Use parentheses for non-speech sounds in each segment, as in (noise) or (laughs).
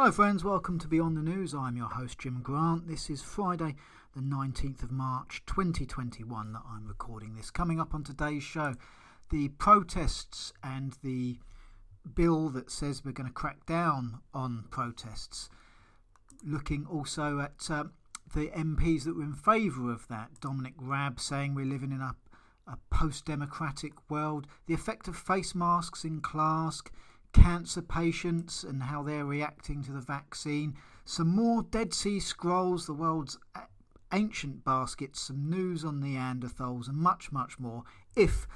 Hello, friends. Welcome to Beyond the News. I'm your host, Jim Grant. This is Friday, the 19th of March, 2021, that I'm recording this. Coming up on today's show, the protests and the bill that says we're going to crack down on protests. Looking also at uh, the MPs that were in favour of that. Dominic Raab saying we're living in a, a post democratic world. The effect of face masks in class cancer patients and how they're reacting to the vaccine, some more Dead Sea Scrolls, the world's ancient baskets, some news on Neanderthals, and much, much more. If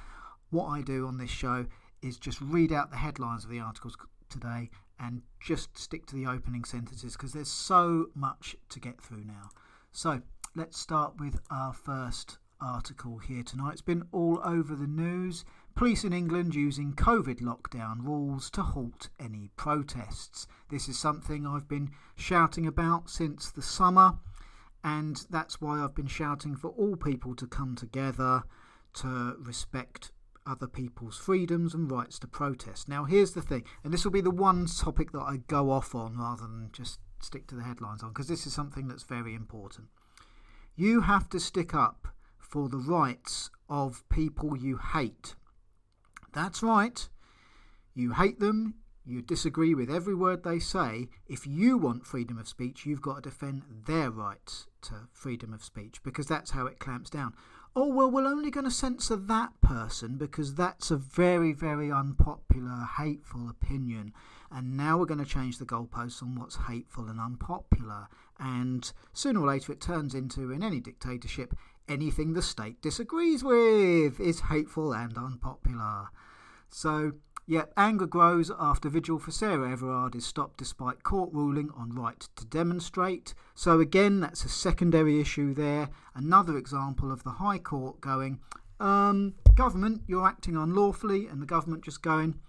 what I do on this show is just read out the headlines of the articles today and just stick to the opening sentences because there's so much to get through now. So let's start with our first article here tonight. It's been all over the news. Police in England using COVID lockdown rules to halt any protests. This is something I've been shouting about since the summer, and that's why I've been shouting for all people to come together to respect other people's freedoms and rights to protest. Now, here's the thing, and this will be the one topic that I go off on rather than just stick to the headlines on, because this is something that's very important. You have to stick up for the rights of people you hate. That's right. You hate them, you disagree with every word they say. If you want freedom of speech, you've got to defend their rights to freedom of speech because that's how it clamps down. Oh, well, we're only going to censor that person because that's a very, very unpopular, hateful opinion. And now we're going to change the goalposts on what's hateful and unpopular. And sooner or later, it turns into, in any dictatorship, anything the state disagrees with is hateful and unpopular. So, yet anger grows after vigil for Sarah Everard is stopped despite court ruling on right to demonstrate. So, again, that's a secondary issue there. Another example of the High Court going, um, government, you're acting unlawfully, and the government just going,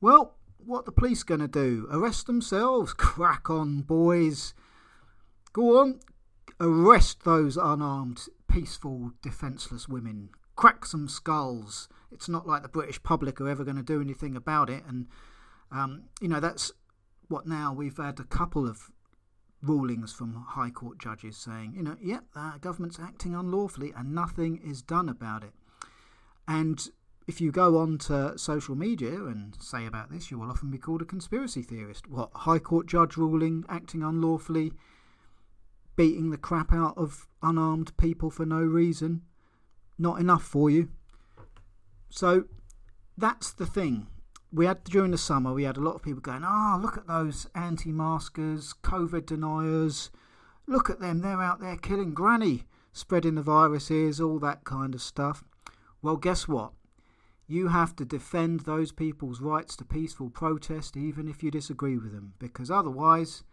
well, what the police going to do? Arrest themselves? (laughs) Crack on, boys. Go on, arrest those unarmed, peaceful, defenceless women. Crack some skulls it's not like the British public are ever going to do anything about it. And, um, you know, that's what now we've had a couple of rulings from High Court judges saying, you know, yep, yeah, the government's acting unlawfully and nothing is done about it. And if you go on to social media and say about this, you will often be called a conspiracy theorist. What, High Court judge ruling, acting unlawfully, beating the crap out of unarmed people for no reason? Not enough for you? So that's the thing. We had during the summer, we had a lot of people going, "Ah, oh, look at those anti-maskers, COVID deniers. Look at them; they're out there killing granny, spreading the viruses, all that kind of stuff." Well, guess what? You have to defend those people's rights to peaceful protest, even if you disagree with them, because otherwise,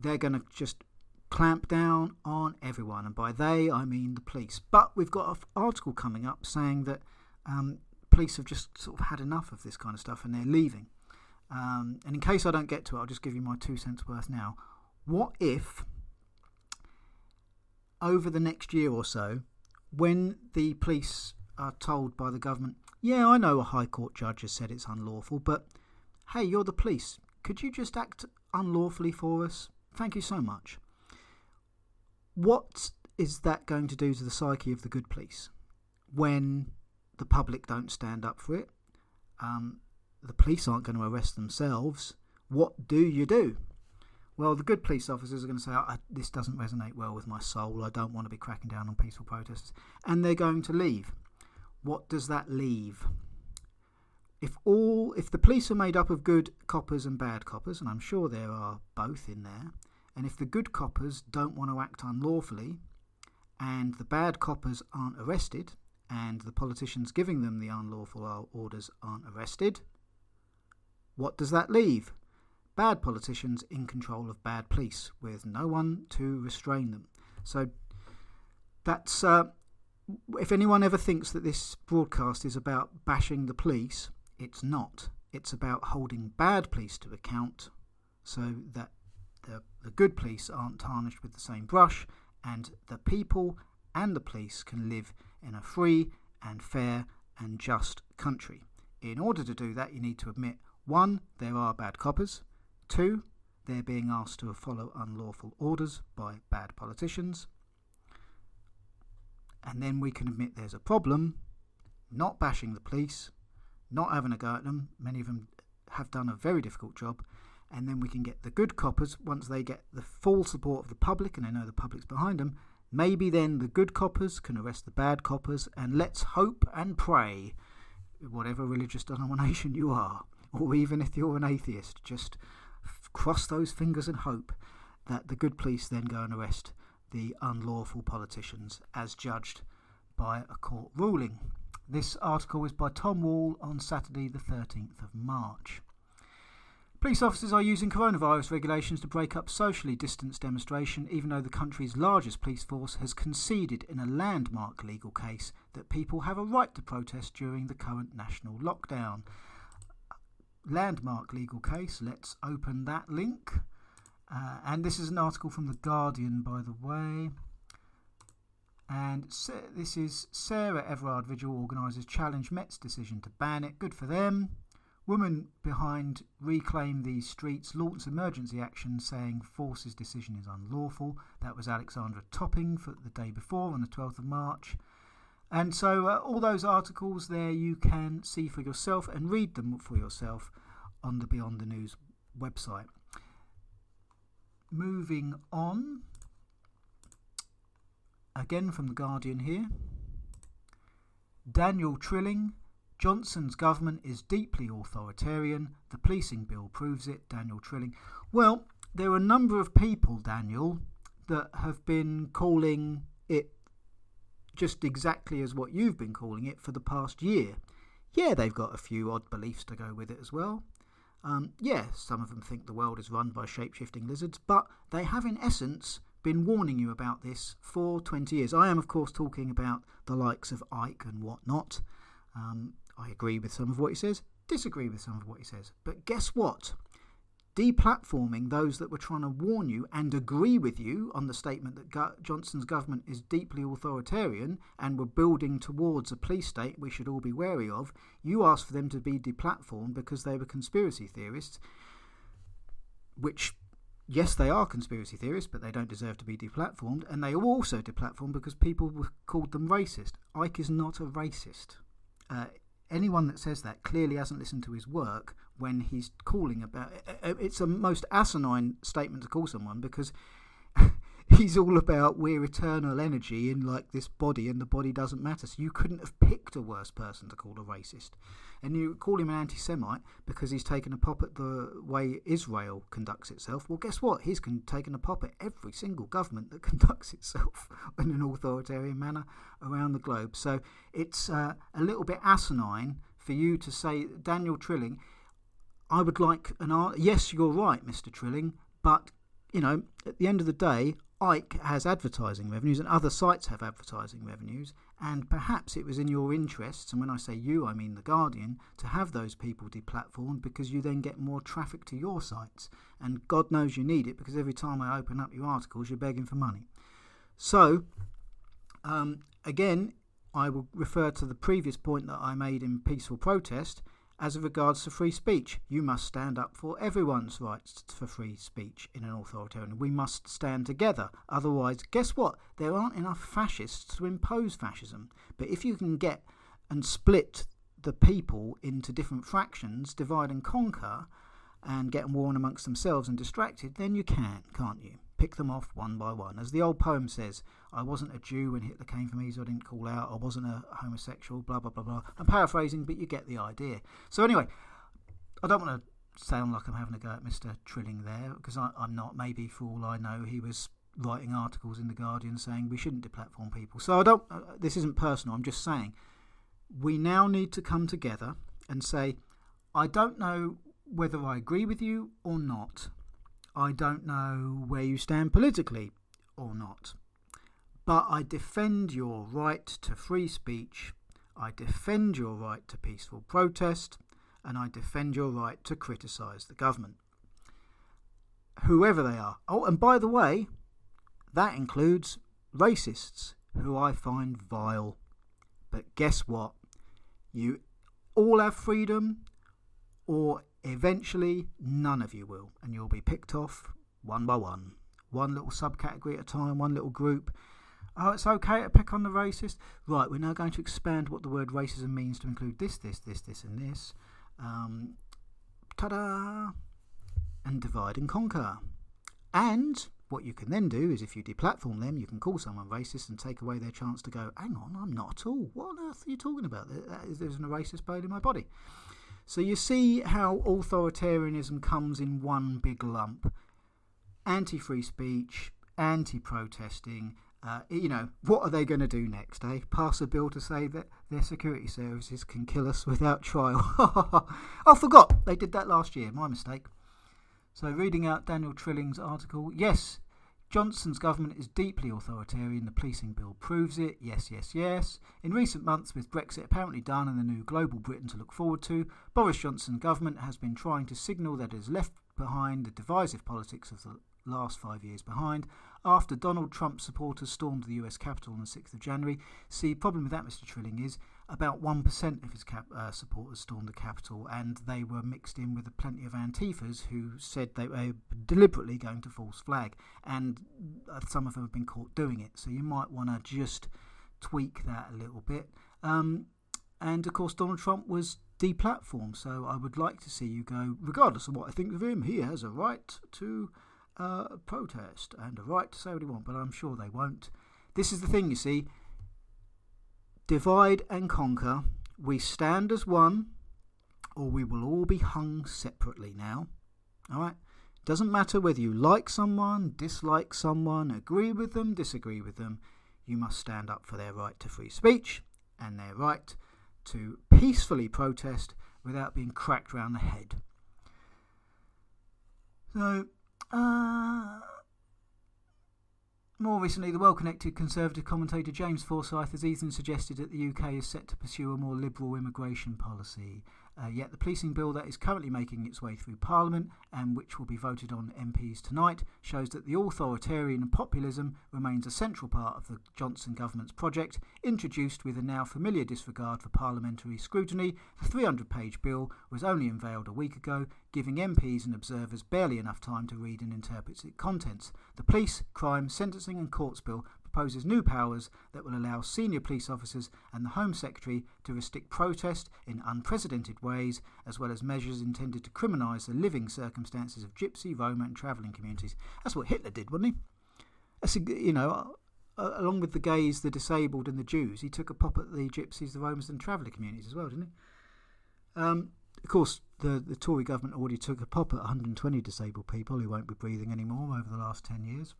they're going to just clamp down on everyone, and by they I mean the police. But we've got an article coming up saying that um, police have just sort of had enough of this kind of stuff and they're leaving. Um, and in case I don't get to it, I'll just give you my two cents worth now. What if, over the next year or so, when the police are told by the government, yeah, I know a High Court judge has said it's unlawful, but hey, you're the police. Could you just act unlawfully for us? Thank you so much. What is that going to do to the psyche of the good police when the public don't stand up for it. Um, the police aren't going to arrest themselves. What do you do? Well, the good police officers are going to say, This doesn't resonate well with my soul. I don't want to be cracking down on peaceful protesters. And they're going to leave. What does that leave? If all, if the police are made up of good coppers and bad coppers, and I'm sure there are both in there, and if the good coppers don't want to act unlawfully, and the bad coppers aren't arrested, and the politicians giving them the unlawful orders aren't arrested, what does that leave? Bad politicians in control of bad police with no one to restrain them. So that's. Uh, if anyone ever thinks that this broadcast is about bashing the police, it's not. It's about holding bad police to account so that the, the good police aren't tarnished with the same brush and the people and the police can live in a free and fair and just country. In order to do that, you need to admit one, there are bad coppers, two, they're being asked to follow unlawful orders by bad politicians. And then we can admit there's a problem, not bashing the police, not having a go at them. Many of them have done a very difficult job. And then we can get the good coppers, once they get the full support of the public and they know the public's behind them, maybe then the good coppers can arrest the bad coppers. And let's hope and pray, whatever religious (laughs) denomination you are, or even if you're an atheist, just cross those fingers and hope that the good police then go and arrest the unlawful politicians as judged by a court ruling. This article is by Tom Wall on Saturday, the 13th of March. Police officers are using coronavirus regulations to break up socially distanced demonstration, even though the country's largest police force has conceded in a landmark legal case that people have a right to protest during the current national lockdown. Landmark legal case, let's open that link. Uh, and this is an article from The Guardian, by the way. And this is Sarah Everard Vigil organises challenge Met's decision to ban it. Good for them. Woman behind Reclaim These Streets launched emergency action saying Force's decision is unlawful. That was Alexandra Topping for the day before on the 12th of March. And so, uh, all those articles there you can see for yourself and read them for yourself on the Beyond the News website. Moving on, again from The Guardian here. Daniel Trilling. Johnson's government is deeply authoritarian. The policing bill proves it. Daniel Trilling. Well, there are a number of people, Daniel, that have been calling it just exactly as what you've been calling it for the past year. Yeah, they've got a few odd beliefs to go with it as well. Um, yeah, some of them think the world is run by shape shifting lizards, but they have, in essence, been warning you about this for 20 years. I am, of course, talking about the likes of Icke and whatnot. Um, I agree with some of what he says, disagree with some of what he says. But guess what? deplatforming those that were trying to warn you and agree with you on the statement that Go Johnson's government is deeply authoritarian and were building towards a police state we should all be wary of, you asked for them to be deplatformed because they were conspiracy theorists, which, yes, they are conspiracy theorists, but they don't deserve to be deplatformed, and they are also deplatformed because people called them racist. Icke is not a racist. Uh, anyone that says that clearly hasn't listened to his work when he's calling about it's a most asinine statement to call someone because he's all about we're eternal energy in like this body and the body doesn't matter so you couldn't have picked a worse person to call a racist and you call him an anti-semite because he's taken a pop at the way israel conducts itself well guess what he's taken a pop at every single government that (laughs) conducts itself in an authoritarian manner around the globe so it's uh, a little bit asinine for you to say daniel trilling I would like an art. Yes, you're right, Mr. Trilling, but you know, at the end of the day, Icke has advertising revenues and other sites have advertising revenues, and perhaps it was in your interests, and when I say you, I mean The Guardian, to have those people deplatformed because you then get more traffic to your sites. And God knows you need it because every time I open up your articles, you're begging for money. So, um, again, I will refer to the previous point that I made in peaceful protest as regards to free speech, you must stand up for everyone's rights for free speech in an authoritarian. We must stand together. Otherwise, guess what? There aren't enough fascists to impose fascism. But if you can get and split the people into different fractions, divide and conquer, and get them warring amongst themselves and distracted, then you can, can't you? Pick them off one by one. As the old poem says, I wasn't a Jew when Hitler came for me, so I didn't call out. I wasn't a homosexual, blah, blah, blah, blah. I'm paraphrasing, but you get the idea. So, anyway, I don't want to sound like I'm having a go at Mr. Trilling there, because I, am not. Maybe for all I know, he was writing articles in The Guardian saying we shouldn't deplatform people. So, I don't, uh, this isn't personal, I'm just saying we now need to come together and say, I don't know whether I agree with you or not, I don't know where you stand politically or not, but I defend your right to free speech, I defend your right to peaceful protest, and I defend your right to criticise the government. Whoever they are. Oh, and by the way, that includes racists, who I find vile. But guess what? You all have freedom, or eventually, none of you will, and you'll be picked off one by one, one little subcategory at a time, one little group. Oh, it's okay to pick on the racist. Right, we're now going to expand what the word racism means to include this, this, this, this, and this. Um, ta da! And divide and conquer. And what you can then do is if you deplatform them, you can call someone racist and take away their chance to go, hang on, I'm not at all. What on earth are you talking about? There's a racist bone in my body. So you see how authoritarianism comes in one big lump anti free speech, anti protesting. Uh, you know, what are they going to do next, eh? Pass a bill to say that their security services can kill us without trial. (laughs) I forgot. They did that last year. My mistake. So, reading out Daniel Trilling's article, yes, Johnson's government is deeply authoritarian. The policing bill proves it. Yes, yes, yes. In recent months, with Brexit apparently done and the new global Britain to look forward to, Boris Johnson's government has been trying to signal that it has left behind the divisive politics of the last five years behind. After Donald Trump supporters stormed the US Capitol on the 6th of January, see, problem with that, Mr. Trilling, is about 1% of his cap, uh, supporters stormed the Capitol, and they were mixed in with plenty of Antifas who said they were deliberately going to false flag, and uh, some of them have been caught doing it. So you might want to just tweak that a little bit. Um, and of course, Donald Trump was deplatformed, so I would like to see you go, regardless of what I think of him, he has a right to uh, protest and a right to say what he wants, but I'm sure they won't. This is the thing, you see. Divide and conquer. We stand as one, or we will all be hung separately now. All right? Doesn't matter whether you like someone, dislike someone, agree with them, disagree with them. You must stand up for their right to free speech and their right to peacefully protest without being cracked round the head. So, uh, more recently, the well connected Conservative commentator James Forsyth has even suggested that the UK is set to pursue a more liberal immigration policy. Uh, yet the policing bill that is currently making its way through Parliament and which will be voted on MPs tonight shows that the authoritarian populism remains a central part of the Johnson government's project. Introduced with a now familiar disregard for parliamentary scrutiny, the 300 page bill was only unveiled a week ago, giving MPs and observers barely enough time to read and interpret its contents. The Police, Crime, Sentencing and Courts Bill proposes new powers that will allow senior police officers and the Home Secretary to restrict protest in unprecedented ways, as well as measures intended to criminalise the living circumstances of Gypsy, Roma, and travelling communities. That's what Hitler did, wasn't he? That's you know, along with the gays, the disabled, and the Jews, he took a pop at the Gypsies, the Romans, and travelling communities as well, didn't he? Um, of course, the, the Tory government already took a pop at 120 disabled people who won't be breathing anymore over the last 10 years.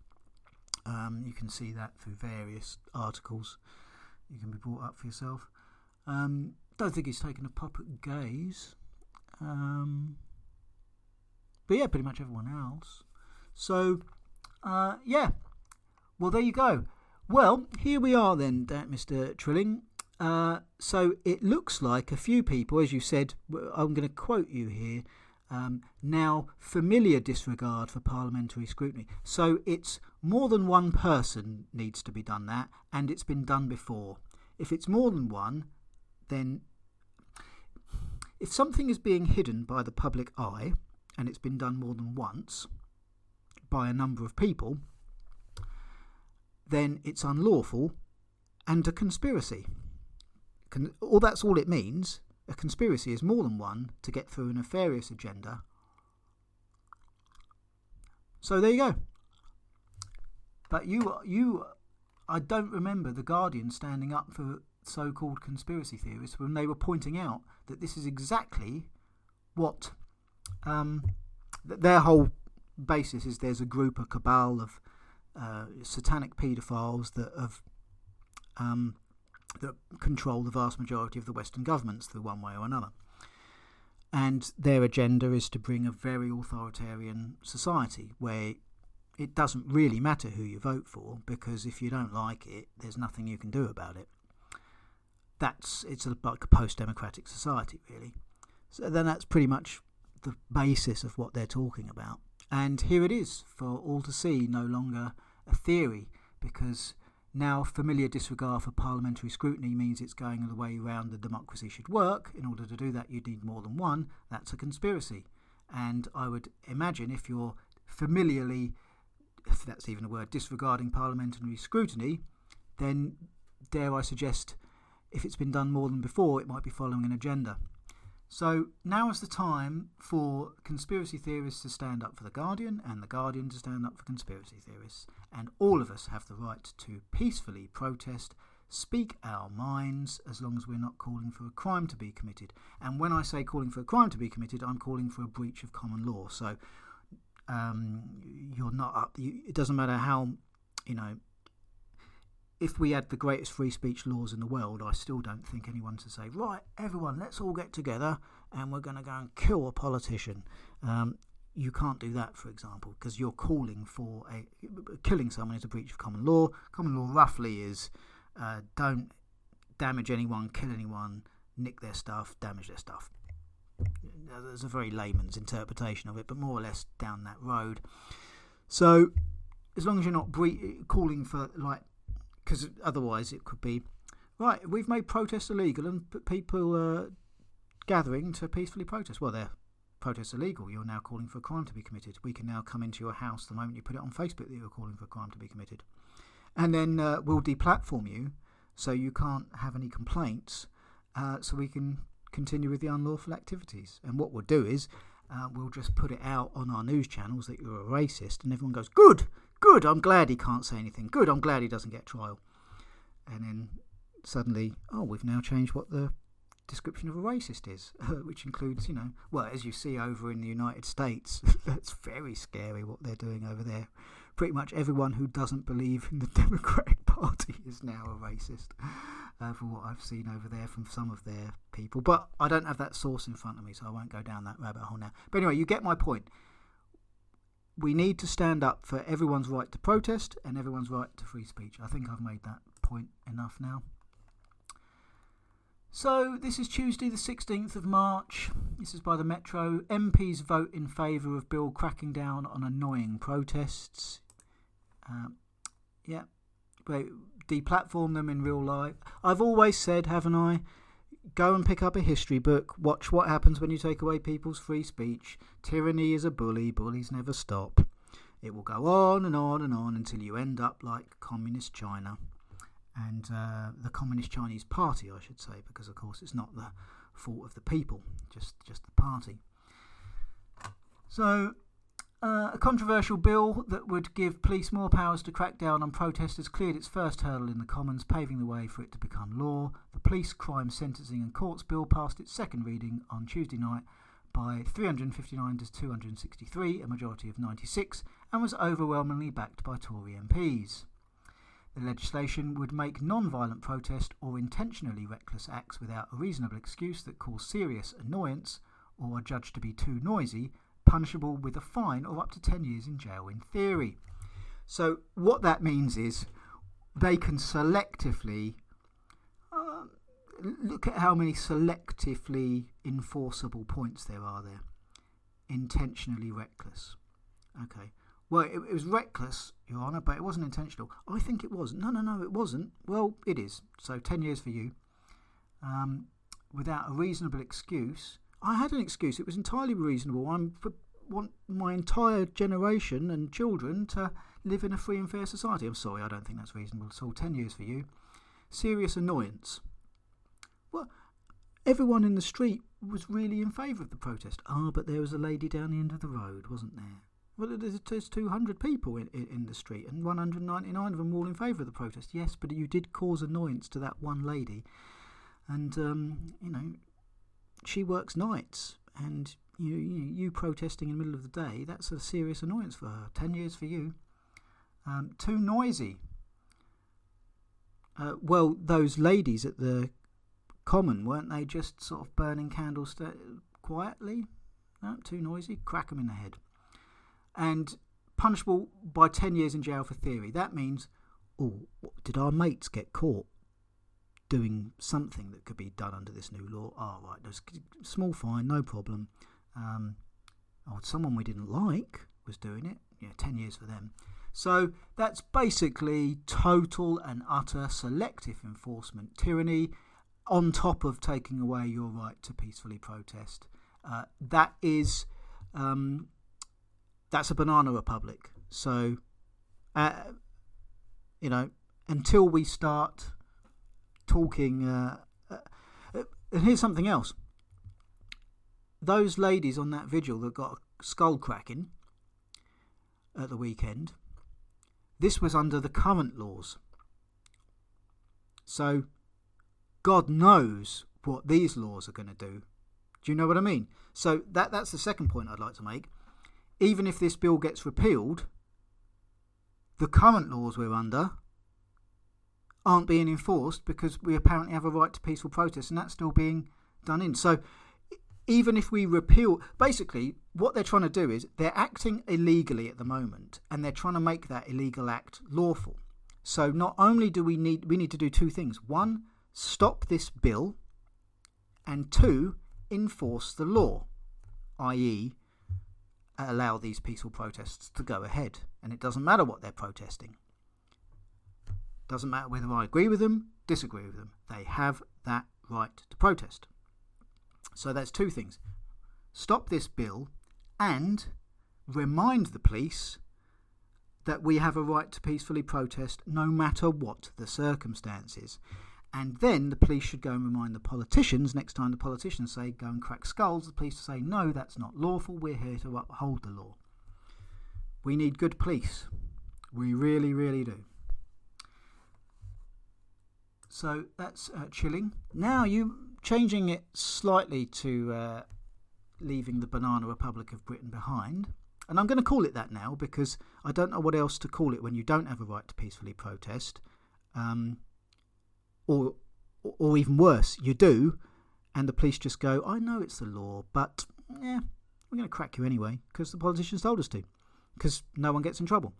Um, you can see that through various articles. You can be brought up for yourself. Um, don't think he's taken a pop at gays. Um, but yeah, pretty much everyone else. So, uh, yeah. Well, there you go. Well, here we are then, Mr. Trilling. Uh, so it looks like a few people, as you said, I'm going to quote you here, um, now familiar disregard for parliamentary scrutiny. So it's more than one person needs to be done that, and it's been done before. If it's more than one, then if something is being hidden by the public eye, and it's been done more than once by a number of people, then it's unlawful and a conspiracy. Con- all that's all it means. A conspiracy is more than one to get through a nefarious agenda. So there you go. But you, you, I don't remember the Guardian standing up for so-called conspiracy theorists when they were pointing out that this is exactly what um, their whole basis is. There's a group, a cabal of uh, satanic paedophiles that have um, that control the vast majority of the Western governments through one way or another. And their agenda is to bring a very authoritarian society where it doesn't really matter who you vote for because if you don't like it, there's nothing you can do about it. That's it's a, like a post-democratic society, really. So then that's pretty much the basis of what they're talking about. And here it is for all to see, no longer a theory, because now, familiar disregard for parliamentary scrutiny means it's going the way around the democracy should work. In order to do that, you need more than one. That's a conspiracy. And I would imagine if you're familiarly, if that's even a word, disregarding parliamentary scrutiny, then dare I suggest, if it's been done more than before, it might be following an agenda. So now is the time for conspiracy theorists to stand up for The Guardian and The Guardian to stand up for conspiracy theorists. And all of us have the right to peacefully protest, speak our minds, as long as we're not calling for a crime to be committed. And when I say calling for a crime to be committed, I'm calling for a breach of common law. So um, you're not up. You, it doesn't matter how, you know, if we had the greatest free speech laws in the world, I still don't think anyone to say, right, everyone, let's all get together and we're going to go and kill a politician. Um, you can't do that, for example, because you're calling for a killing someone is a breach of common law. Common law roughly is uh, don't damage anyone, kill anyone, nick their stuff, damage their stuff. There's a very layman's interpretation of it, but more or less down that road. So, as long as you're not calling for like because otherwise it could be right. We've made protests illegal and people are gathering to peacefully protest. Well, they're protests illegal. You're now calling for a crime to be committed. We can now come into your house the moment you put it on Facebook that you're calling for a crime to be committed, and then uh, we'll deplatform you so you can't have any complaints. Uh, so we can continue with the unlawful activities. And what we'll do is uh, we'll just put it out on our news channels that you're a racist, and everyone goes, "Good, Good, I'm glad he can't say anything. Good, I'm glad he doesn't get trial. And then suddenly, oh, we've now changed what the description of a racist is, (laughs) which includes, you know, well, as you see over in the United States, (laughs) that's very scary what they're doing over there. Pretty much everyone who doesn't believe in the (laughs) Democratic Party is now a racist, uh, for what I've seen over there from some of their people. But I don't have that source in front of me, so I won't go down that rabbit hole now. But anyway, you get my point we need to stand up for everyone's right to protest and everyone's right to free speech. I think I've made that point enough now. So, this is Tuesday, the 16th of March. This is by the Metro. MPs vote in favour of bill cracking down on annoying protests. Um, yeah, deplatform them in real life. I've always said, haven't I? go and pick up a history book, watch what happens when you take away people's free speech. Tyranny is a bully, bullies never stop. It will go on and on and on until you end up like Communist China and uh, the Communist Chinese Party, I should say, because of course it's not the fault of the people, just just the party. So uh, a controversial bill that would give police more powers to crack down on protesters cleared its first hurdle in the Commons, paving the way for it to become law. The Police Crime Sentencing and Courts Bill passed its second reading on Tuesday night by 359 to 263, a majority of 96, and was overwhelmingly backed by Tory MPs. The legislation would make non violent protest or intentionally reckless acts without a reasonable excuse that cause serious annoyance or are judged to be too noisy punishable with a fine or up to 10 years in jail in theory. So, what that means is they can selectively uh, look at how many selectively enforceable points there are there. Intentionally reckless. Okay. Well, it, it, was reckless, Your Honour, but it wasn't intentional. I think it was. No, no, no, it wasn't. Well, it is. So 10 years for you. Um, without a reasonable excuse, I had an excuse. It was entirely reasonable. I want my entire generation and children to live in a free and fair society. I'm sorry, I don't think that's reasonable at all. Ten years for you. Serious annoyance. Well, everyone in the street was really in favour of the protest. Ah, but there was a lady down the end of the road, wasn't there? Well, there's, there's 200 people in, in, in the street, and 199 of them were all in favour of the protest. Yes, but you did cause annoyance to that one lady. And, um, you know, she works nights, and you, you, you protesting in the middle of the day, that's a serious annoyance for her. Ten years for you. Um, too noisy. Uh, well, those ladies at the common, weren't they just sort of burning candles quietly? No, too noisy? Crack them in the head. And punishable by 10 years in jail for theory. That means, oh, did our mates get caught? Doing something that could be done under this new law. Oh, right, there's small fine, no problem. Um, oh, someone we didn't like was doing it. Yeah, 10 years for them. So that's basically total and utter selective enforcement tyranny on top of taking away your right to peacefully protest. Uh, that is um, that's a banana republic. So, uh, you know, until we start talking. Uh, uh, and here's something else. Those ladies on that vigil that got skull cracking at the weekend, this was under the current laws. So, God knows what these laws are going to do. Do you know what I mean? So that that's the second point I'd like to make. Even if this bill gets repealed, the current laws we're under aren't being enforced because we apparently have a right to peaceful protest, and that's still being done in. So even if we repeal, basically, what they're trying to do is they're acting illegally at the moment, and they're trying to make that illegal act lawful. So not only do we need we need to do two things: one, stop this bill, and two, enforce the law, i.e., allow these peaceful protests to go ahead. And it doesn't matter what they're protesting. Doesn't matter whether I agree with them, disagree with them. They have that right to protest. So that's two things. Stop this bill and remind the police that we have a right to peacefully protest no matter what the circumstances. And then the police should go and remind the politicians next time the politicians say go and crack skulls, the police say no, that's not lawful, we're here to uphold the law. We need good police. We really, really do. So that's uh, chilling. Now you changing it slightly to uh, leaving the Banana Republic of Britain behind. And I'm going to call it that now because I don't know what else to call it when you don't have a right to peacefully protest. Um, or, or even worse, you do, and the police just go, I know it's the law, but yeah, we're going to crack you anyway because the politicians told us to, because no one gets in trouble.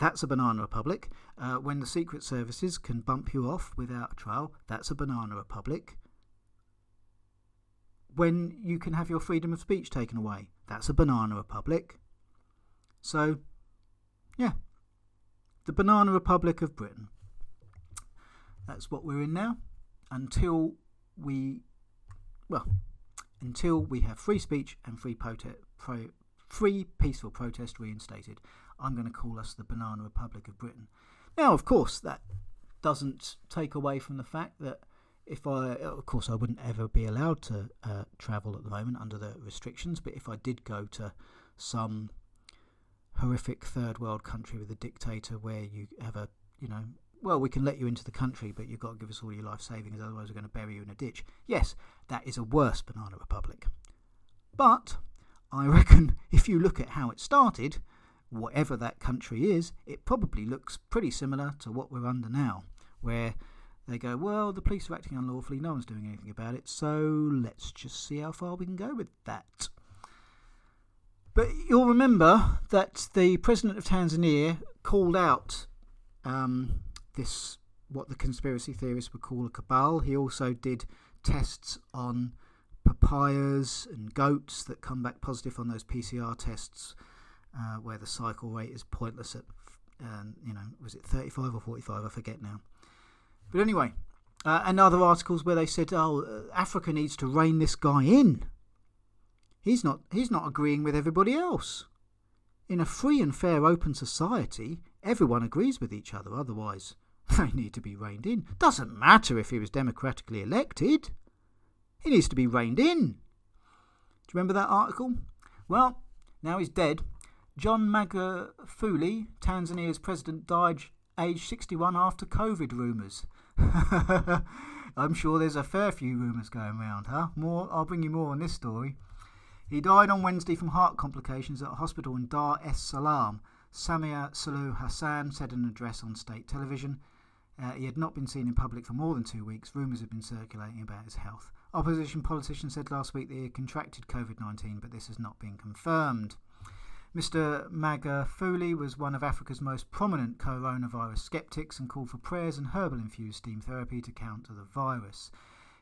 That's a banana republic. Uh, when the secret services can bump you off without a trial, that's a banana republic. When you can have your freedom of speech taken away, that's a banana republic. So, yeah, the banana republic of Britain. That's what we're in now. Until we, well, until we have free speech and free protest, pro, free peaceful protest reinstated. I'm going to call us the Banana Republic of Britain. Now, of course, that doesn't take away from the fact that if I, of course, I wouldn't ever be allowed to uh, travel at the moment under the restrictions, but if I did go to some horrific third world country with a dictator where you have a, you know, well, we can let you into the country, but you've got to give us all your life savings, otherwise, we're going to bury you in a ditch. Yes, that is a worse banana republic. But I reckon if you look at how it started, whatever that country is, it probably looks pretty similar to what we're under now, where they go, well, the police are acting unlawfully, no one's doing anything about it, so let's just see how far we can go with that. But you'll remember that the president of Tanzania called out um, this, what the conspiracy theorists would call a cabal. He also did tests on papayas and goats that come back positive on those PCR tests uh, where the cycle rate is pointless at, um, you know, was it 35 or 45? I forget now. But anyway, uh, and other articles where they said, oh, uh, Africa needs to rein this guy in. He's not, he's not agreeing with everybody else. In a free and fair open society, everyone agrees with each other, otherwise, (laughs) they need to be reined in. Doesn't matter if he was democratically elected, he needs to be reined in. Do you remember that article? Well, now he's dead, John Magufuli, Tanzania's president, died aged 61 after COVID rumours. (laughs) I'm sure there's a fair few rumours going around, huh? More, I'll bring you more on this story. He died on Wednesday from heart complications at a hospital in Dar es Salaam. Samia Suluhu Hassan said in an address on state television. Uh, he had not been seen in public for more than two weeks. Rumours had been circulating about his health. Opposition politicians said last week that he had contracted COVID 19, but this has not been confirmed. Mr. Magufuli was one of Africa's most prominent coronavirus skeptics and called for prayers and herbal infused steam therapy to counter the virus.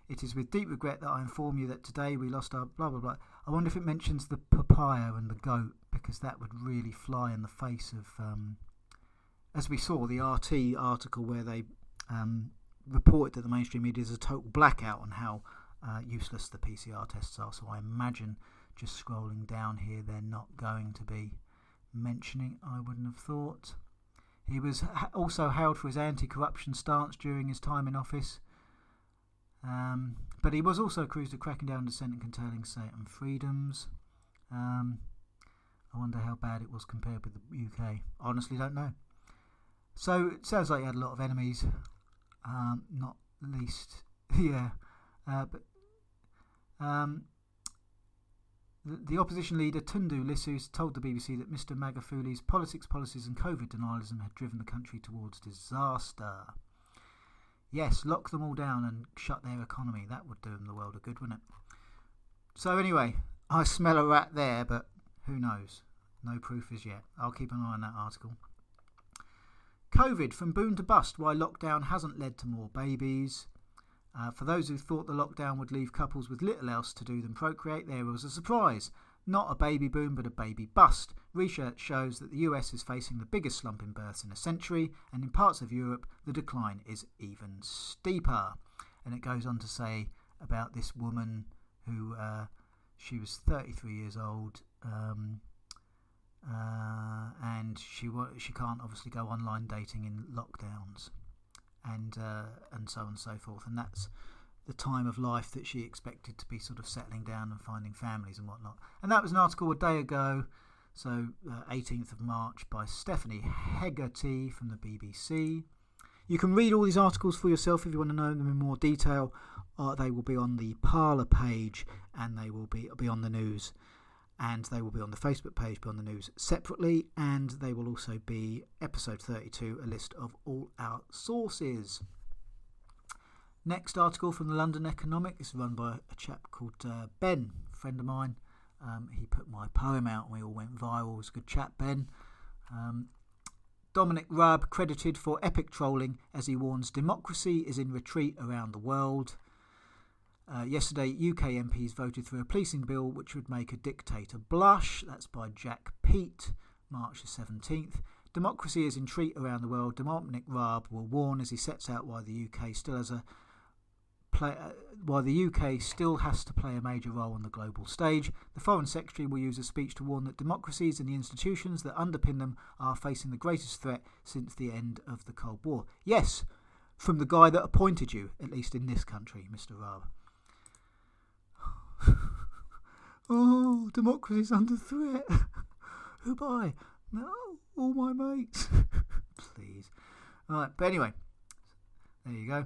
It is with deep regret that I inform you that today we lost our blah blah blah. I wonder if it mentions the papaya and the goat because that would really fly in the face of, um, as we saw, the RT article where they um, reported that the mainstream media is a total blackout on how uh, useless the PCR tests are. So I imagine just scrolling down here, they're not going to be mentioning, I wouldn't have thought. He was also hailed for his anti corruption stance during his time in office. Um, but he was also accused of cracking down on dissent and curtailing certain freedoms. Um, I wonder how bad it was compared with the UK. Honestly, don't know. So it sounds like he had a lot of enemies, um, not least, (laughs) yeah. Uh, but um, the, opposition leader Tundu Lissu told the BBC that Mr Magufuli's politics, policies, and COVID denialism had driven the country towards disaster. Yes, lock them all down and shut their economy. That would do them the world of good, wouldn't it? So, anyway, I smell a rat there, but who knows? No proof as yet. I'll keep an eye on that article. COVID from boom to bust why lockdown hasn't led to more babies. Uh, for those who thought the lockdown would leave couples with little else to do than procreate, there was a surprise. Not a baby boom, but a baby bust. Research shows that the US is facing the biggest slump in births in a century, and in parts of Europe, the decline is even steeper. And it goes on to say about this woman who uh, she was 33 years old, um, uh, and she she can't obviously go online dating in lockdowns, and uh, and so on and so forth. And that's the time of life that she expected to be sort of settling down and finding families and whatnot. And that was an article a day ago, so uh, 18th of March, by Stephanie Hegarty from the BBC. You can read all these articles for yourself if you want to know them in more detail. Uh, they will be on the Parler page and they will be, Beyond the News. And they will be on the Facebook page, Beyond the News separately. And they will also be episode 32, a list of all our sources. Next article from the London Economic is run by a chap called uh, Ben, a friend of mine. Um, he put my poem out and we all went viral. It was a good chat, Ben. Um, Dominic Raab credited for epic trolling as he warns democracy is in retreat around the world. Uh, yesterday, UK MPs voted through a policing bill which would make a dictator blush. That's by Jack Peat, March the 17th. Democracy is in retreat around the world. Dominic Raab will warn as he sets out why the UK still has a play, uh, while the UK still has to play a major role on the global stage, the Foreign Secretary will use a speech to warn that democracies and the institutions that underpin them are facing the greatest threat since the end of the Cold War. Yes, from the guy that appointed you, at least in this country, Mr. Raab. (laughs) oh, democracy's under threat. (laughs) Oh, Who by? No, all my mates. (laughs) Please. All right, but anyway, there you go.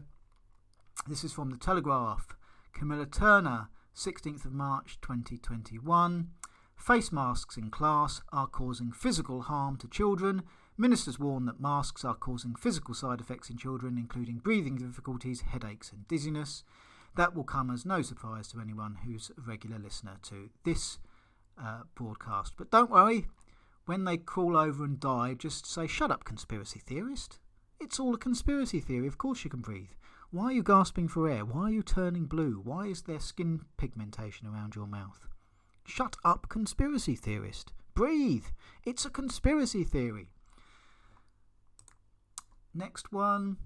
This is from the Telegraph. Camilla Turner, 16th of March 2021. Face masks in class are causing physical harm to children. Ministers warn that masks are causing physical side effects in children, including breathing difficulties, headaches, and dizziness. That will come as no surprise to anyone who's a regular listener to this uh, broadcast. But don't worry, when they crawl over and die, just say, Shut up, conspiracy theorist. It's all a conspiracy theory. Of course you can breathe. Why are you gasping for air? Why are you turning blue? Why is there skin pigmentation around your mouth? Shut up, conspiracy theorist. Breathe. It's a conspiracy theory. Next one.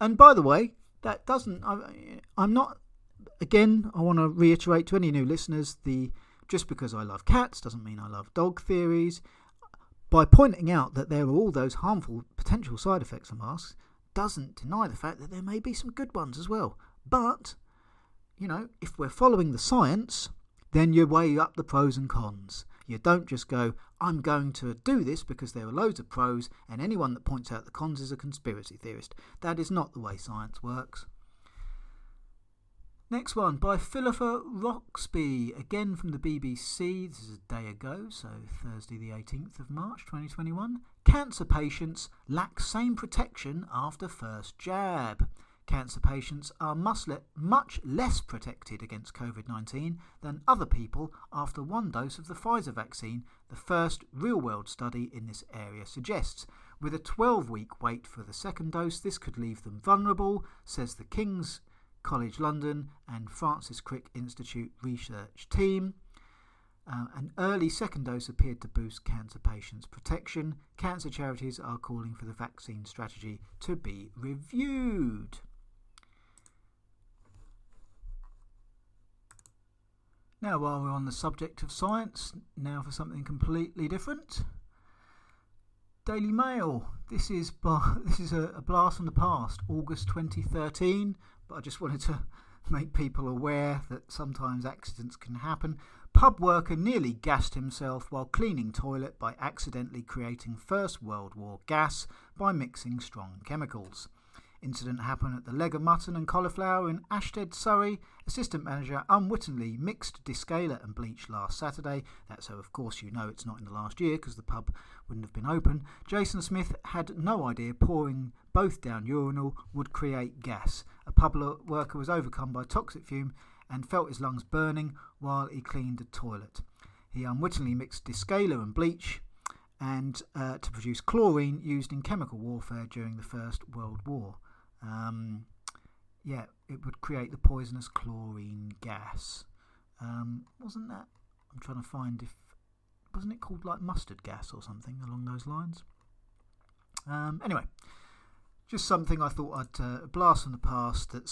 And by the way, that doesn't. I, I'm not. Again, I want to reiterate to any new listeners the just because I love cats doesn't mean I love dog theories. By pointing out that there are all those harmful potential side effects of masks, doesn't deny the fact that there may be some good ones as well. But, you know, if we're following the science, then you weigh up the pros and cons. You don't just go, I'm going to do this because there are loads of pros, and anyone that points out the cons is a conspiracy theorist. That is not the way science works. Next one by Philippa Roxby, again from the BBC. This is a day ago, so Thursday, the 18th of March 2021. Cancer patients lack same protection after first jab. Cancer patients are much less protected against COVID 19 than other people after one dose of the Pfizer vaccine, the first real world study in this area suggests. With a 12 week wait for the second dose, this could leave them vulnerable, says the King's College London and Francis Crick Institute research team. Uh, an early second dose appeared to boost cancer patients' protection. Cancer charities are calling for the vaccine strategy to be reviewed. Now, while we're on the subject of science, now for something completely different. Daily Mail. This is (laughs) this is a, a blast from the past, August 2013. But I just wanted to (laughs) make people aware that sometimes accidents can happen. Pub worker nearly gassed himself while cleaning toilet by accidentally creating First World War gas by mixing strong chemicals. Incident happened at the Leg of Mutton and Cauliflower in Ashtead, Surrey. Assistant manager unwittingly mixed descaler and bleach last Saturday. That's so, of course, you know it's not in the last year because the pub wouldn't have been open. Jason Smith had no idea pouring both down urinal would create gas. A pub worker was overcome by toxic fume and felt his lungs burning while he cleaned the toilet. He unwittingly mixed descaler and bleach and uh, to produce chlorine used in chemical warfare during the First World War. Um, yeah, it would create the poisonous chlorine gas. Um, wasn't that? I'm trying to find if wasn't it called like mustard gas or something along those lines. Um, anyway, just something I thought I'd uh, blast from the past that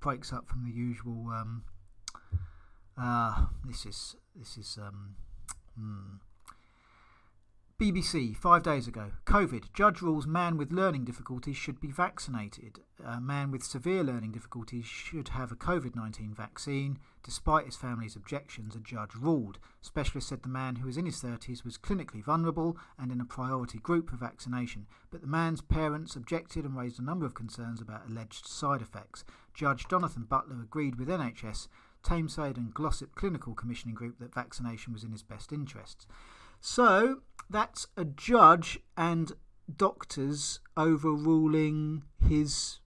breaks up from the usual. Um, uh, this is this is um, hmm. BBC, five days ago. COVID. Judge rules man with learning difficulties should be vaccinated. A man with severe learning difficulties should have a COVID 19 vaccine. Despite his family's objections, a judge ruled. Specialists said the man, who is in his 30s, was clinically vulnerable and in a priority group for vaccination. But the man's parents objected and raised a number of concerns about alleged side effects. Judge Jonathan Butler agreed with NHS, Tameside, and Glossop Clinical Commissioning Group that vaccination was in his best interests. So, that's a judge and doctors overruling his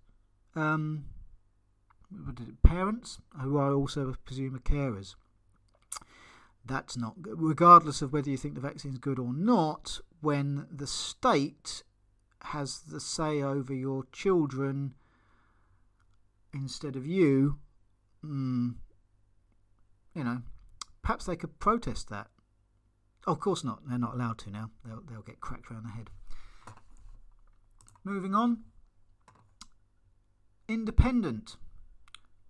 um, parents, who I also presume are carers. That's not good. Regardless of whether you think the vaccine is good or not, when the state has the say over your children instead of you, mm, you know, perhaps they could protest that. Oh, of course not. They're not allowed to now. They'll, they'll get cracked around the head. Moving on. Independent.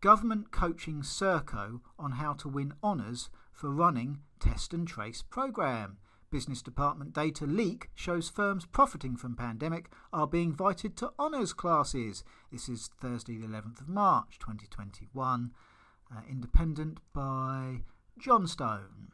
Government coaching Serco on how to win honours for running test and trace programme. Business department data leak shows firms profiting from pandemic are being invited to honours classes. This is Thursday, the 11th of March, 2021. Uh, independent by Jon Stone.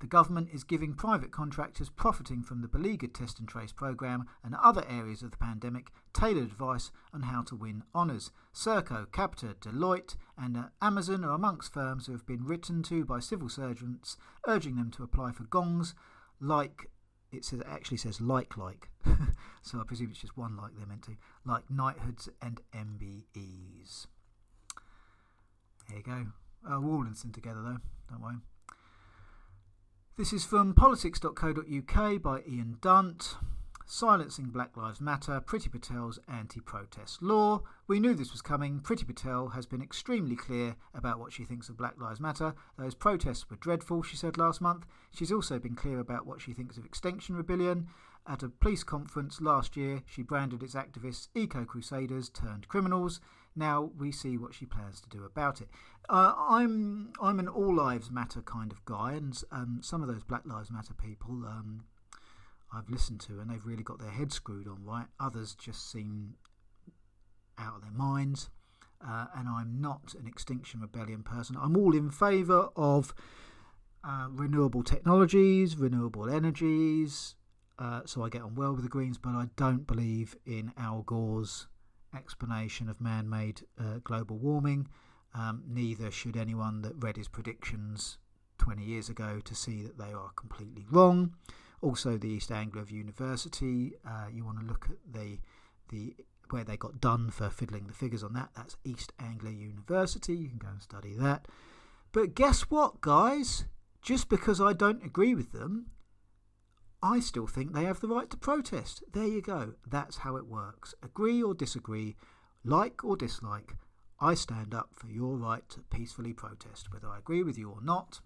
The government is giving private contractors profiting from the beleaguered test and trace programme and other areas of the pandemic tailored advice on how to win honours. Serco, Capita, Deloitte, and uh, Amazon are amongst firms who have been written to by civil servants urging them to apply for gongs like it says it actually says like like (laughs) so I presume it's just one like they're meant to like knighthoods and MBEs. There you go. Uh, we're all together though, don't worry. This is from politics.co.uk by Ian Dunt. Silencing Black Lives Matter, Priti Patel's anti protest law. We knew this was coming. Priti Patel has been extremely clear about what she thinks of Black Lives Matter. Those protests were dreadful, she said last month. She's also been clear about what she thinks of Extinction Rebellion. At a police conference last year, she branded its activists eco crusaders turned criminals. Now we see what she plans to do about it. Uh, I'm I'm an all lives matter kind of guy, and um, some of those Black Lives Matter people um, I've listened to, and they've really got their head screwed on right. Others just seem out of their minds, uh, and I'm not an Extinction Rebellion person. I'm all in favour of uh, renewable technologies, renewable energies. Uh, so I get on well with the Greens, but I don't believe in Al Gore's explanation of man made uh, global warming. Um, neither should anyone that read his predictions 20 years ago to see that they are completely wrong. Also, the East Anglia University, uh, you want to look at the, the where they got done for fiddling the figures on that. That's East Anglia University. You can go and study that. But guess what, guys? Just because I don't agree with them I still think they have the right to protest. There you go. That's how it works. Agree or disagree, like or dislike, I stand up for your right to peacefully protest, whether I agree with you or not.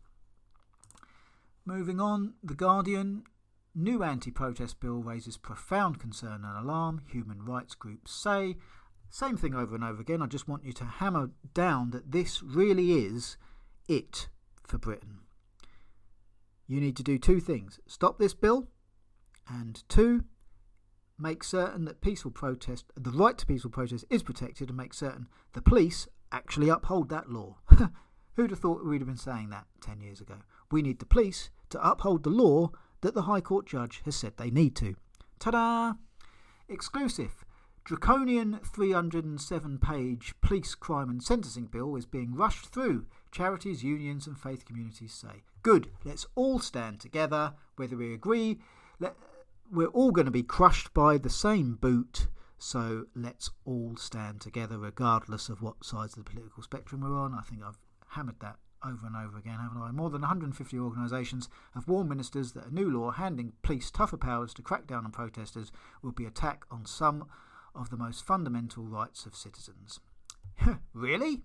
Moving on, The Guardian. New anti protest bill raises profound concern and alarm, human rights groups say. Same thing over and over again. I just want you to hammer down that this really is it for Britain. You need to do two things stop this bill, and two, make certain that peaceful protest, the right to peaceful protest, is protected, and make certain the police actually uphold that law. (laughs) Who'd have thought we'd have been saying that 10 years ago? We need the police to uphold the law that the High Court judge has said they need to. Ta da! Exclusive. Draconian 307 page police crime and sentencing bill is being rushed through, charities, unions, and faith communities say. Good, let's all stand together, whether we agree. Let, we're all going to be crushed by the same boot, so let's all stand together, regardless of what sides of the political spectrum we're on. I think I've hammered that over and over again, haven't I? More than 150 organisations have warned ministers that a new law handing police tougher powers to crack down on protesters will be attack on some of the most fundamental rights of citizens. (laughs) really?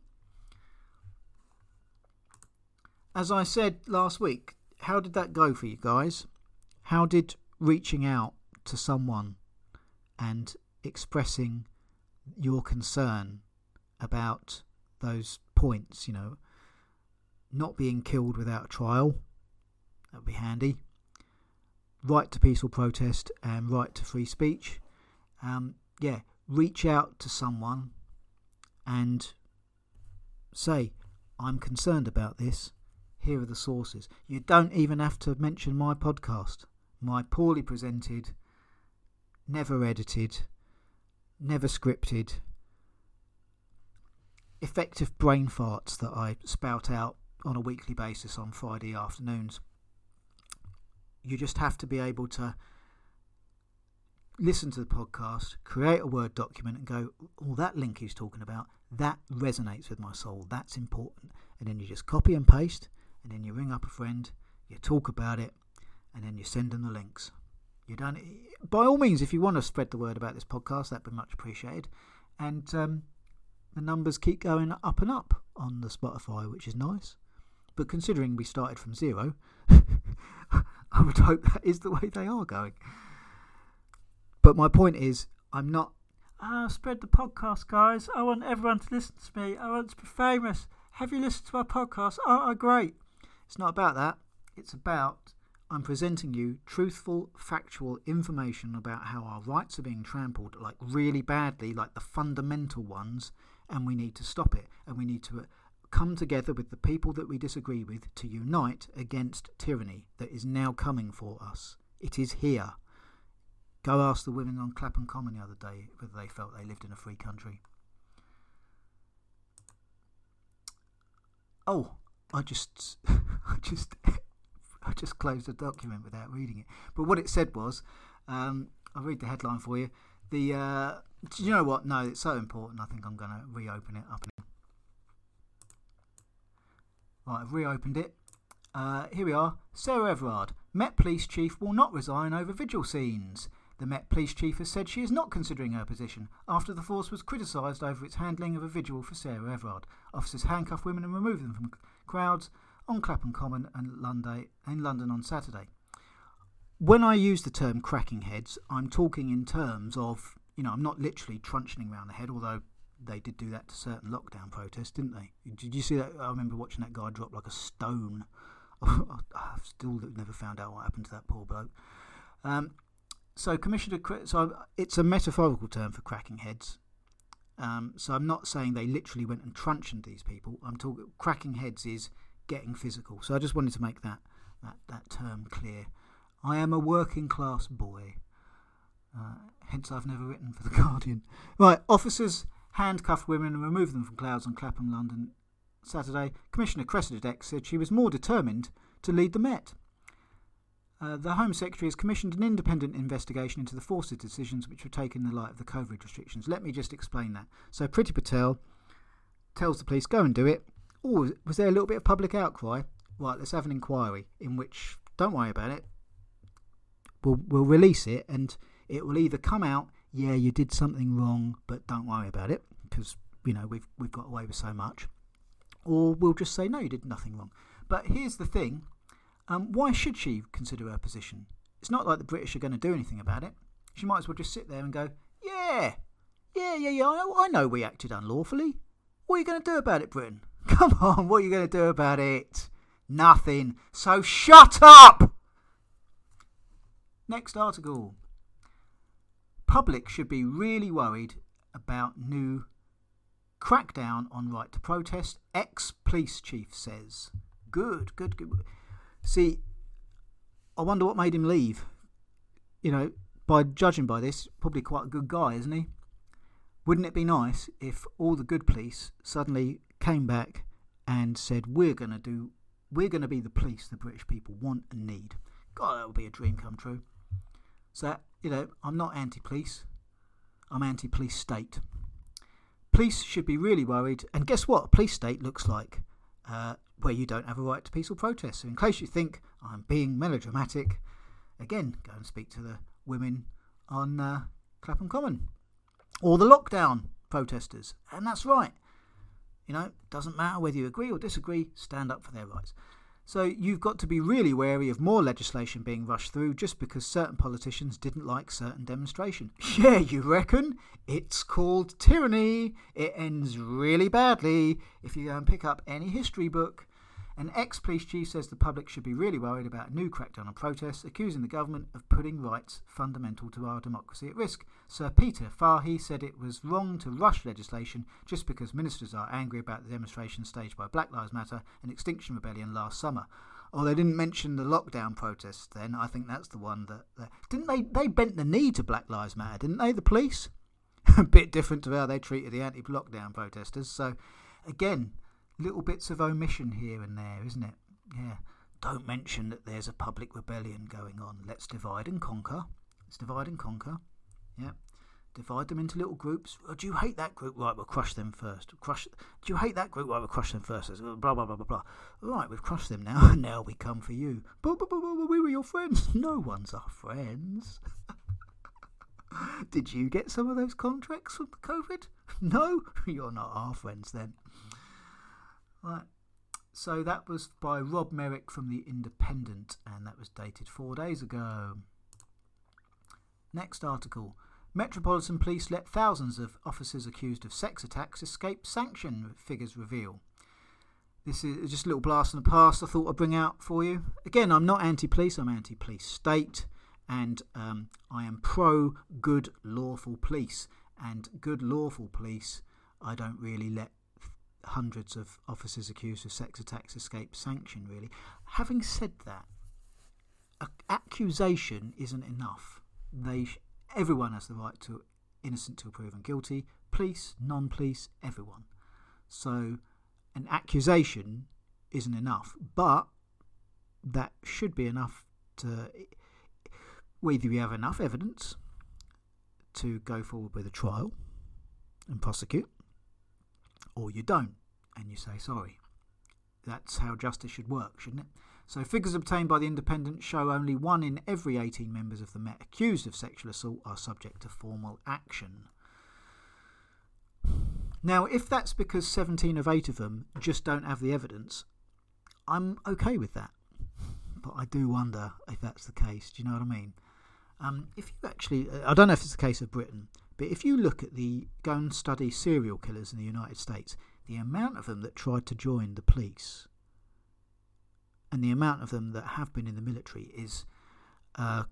As I said last week, how did that go for you guys? How did reaching out to someone and expressing your concern about those points, you know, not being killed without a trial, that would be handy, right to peaceful protest, and right to free speech. Um, yeah, reach out to someone and say, I'm concerned about this. Here are the sources. You don't even have to mention my podcast, my poorly presented, never edited, never scripted, effective brain farts that I spout out on a weekly basis on Friday afternoons. You just have to be able to listen to the podcast, create a Word document, and go, oh, that link he's talking about, that resonates with my soul. That's important. And then you just copy and paste, and then you ring up a friend, you talk about it, and then you send them the links. You don't. By all means, if you want to spread the word about this podcast, that'd be much appreciated. And um, the numbers keep going up and up on the Spotify, which is nice. But considering we started from zero, (laughs) I would hope that is the way they are going. But my point is, I'm not. Ah, spread the podcast, guys. I want everyone to listen to me. I want to be famous. Have you listened to my podcast? Oh, oh great. It's not about that. It's about I'm presenting you truthful, factual information about how our rights are being trampled, like really badly, like the fundamental ones, and we need to stop it. And we need to uh, come together with the people that we disagree with to unite against tyranny that is now coming for us. It is here. Go ask the women on Clapham Common the other day whether they felt they lived in a free country. Oh, I just, (laughs) I just, I just closed the document without reading it. But what it said was, um, I'll read the headline for you. The, uh, do you know what? No, it's so important. I think I'm going to reopen it up. Right, I've reopened it. Uh, here we are. Sarah Everard, Met Police Chief, will not resign over vigil scenes. The Met Police Chief has said she is not considering her position after the force was criticised over its handling of a vigil for Sarah Everard. Officers handcuffed women and removed them from crowds on Clapham Common and London, in London on Saturday. When I use the term cracking heads, I'm talking in terms of, you know, I'm not literally truncheoning around the head, although they did do that to certain lockdown protests, didn't they? Did you see that? I remember watching that guy drop like a stone. (laughs) I've still never found out what happened to that poor bloke. Um, so commissioner, so it's a metaphorical term for cracking heads. Um, so I'm not saying they literally went and truncheoned these people. I'm talking cracking heads is getting physical. So I just wanted to make that that, that term clear. I am a working class boy. Uh, hence, I've never written for the Guardian. Right, officers handcuffed women and removed them from clouds on Clapham, London. Saturday, Commissioner Cressida Dick said she was more determined to lead the Met. Uh, the Home Secretary has commissioned an independent investigation into the forced decisions which were taken in the light of the COVID restrictions. Let me just explain that. So, Priti Patel tells the police, go and do it. Oh, was there a little bit of public outcry? Right, let's have an inquiry in which, don't worry about it, we'll, we'll release it and it will either come out, yeah, you did something wrong, but don't worry about it because, you know, we've, we've got away with so much. Or we'll just say, no, you did nothing wrong. But here's the thing um, why should she consider her position? It's not like the British are going to do anything about it. She might as well just sit there and go, Yeah, yeah, yeah, yeah, I, I know we acted unlawfully. What are you going to do about it, Britain? (laughs) Come on, what are you going to do about it? Nothing. So shut up! Next article. Public should be really worried about new crackdown on right to protest. Ex police chief says. Good, good, good. See, I wonder what made him leave. You know, by judging by this, probably quite a good guy, isn't he? Wouldn't it be nice if all the good police suddenly came back and said, "We're going to do, we're going to be the police the British people want and need." God, that would be a dream come true. So, you know, I'm not anti-police. I'm anti-police state. Police should be really worried. And guess what? A police state looks like uh, where you don't have a right to peaceful protest. So, in case you think I'm being melodramatic, again, go and speak to the women on uh, Clapham Common or the lockdown protesters. And that's right. You know, doesn't matter whether you agree or disagree, stand up for their rights. So you've got to be really wary of more legislation being rushed through just because certain politicians didn't like certain demonstration. (laughs) Yeah, you reckon? It's called tyranny. It ends really badly if you go and pick up any history book. An ex police chief says the public should be really worried about a new crackdown on protests, accusing the government of putting rights fundamental to our democracy at risk. Sir Peter Fahy said it was wrong to rush legislation just because ministers are angry about the demonstration staged by Black Lives Matter and Extinction Rebellion last summer. Oh, they didn't mention the lockdown protests then. I think that's the one that. that didn't they? They bent the knee to Black Lives Matter, didn't they, the police? (laughs) a bit different to how they treated the anti lockdown protesters. So, again, little bits of omission here and there, isn't it? Yeah. Don't mention that there's a public rebellion going on. Let's divide and conquer. Let's divide and conquer. Yeah. Divide them into little groups. Oh, do you hate that group? Right, we'll crush them first. Crush. Do you hate that group? Right, we'll crush them first. Blah blah blah blah blah. Right, we've crushed them now. (laughs) now we come for you. We were your friends. (laughs) No one's our friends. (laughs) Did you get some of those contracts from COVID? No, you're not our friends then. Right. So that was by Rob Merrick from The Independent, and that was dated four days ago. Next article. Metropolitan Police let thousands of officers accused of sex attacks escape sanction, figures reveal. This is just a little blast from the past I thought I'd bring out for you. Again, I'm not anti police, I'm anti police state, and um, I am pro good lawful police. And good lawful police, I don't really let hundreds of officers accused of sex attacks escape sanction, really. Having said that, accusation isn't enough. They sh- everyone has the right to innocent till proven guilty, police, non police, everyone. So an accusation isn't enough, but that should be enough to whether you have enough evidence to go forward with a trial and prosecute, or you don't and you say sorry. That's how justice should work, shouldn't it? So, figures obtained by the Independent show only one in every 18 members of the Met accused of sexual assault are subject to formal action. Now, if that's because 17 of 8 of them just don't have the evidence, I'm okay with that. But I do wonder if that's the case. Do you know what I mean? Um, if you actually, I don't know if it's the case of Britain, but if you look at the, go and study serial killers in the United States, the amount of them that tried to join the police and the amount of them that have been in the military is uh,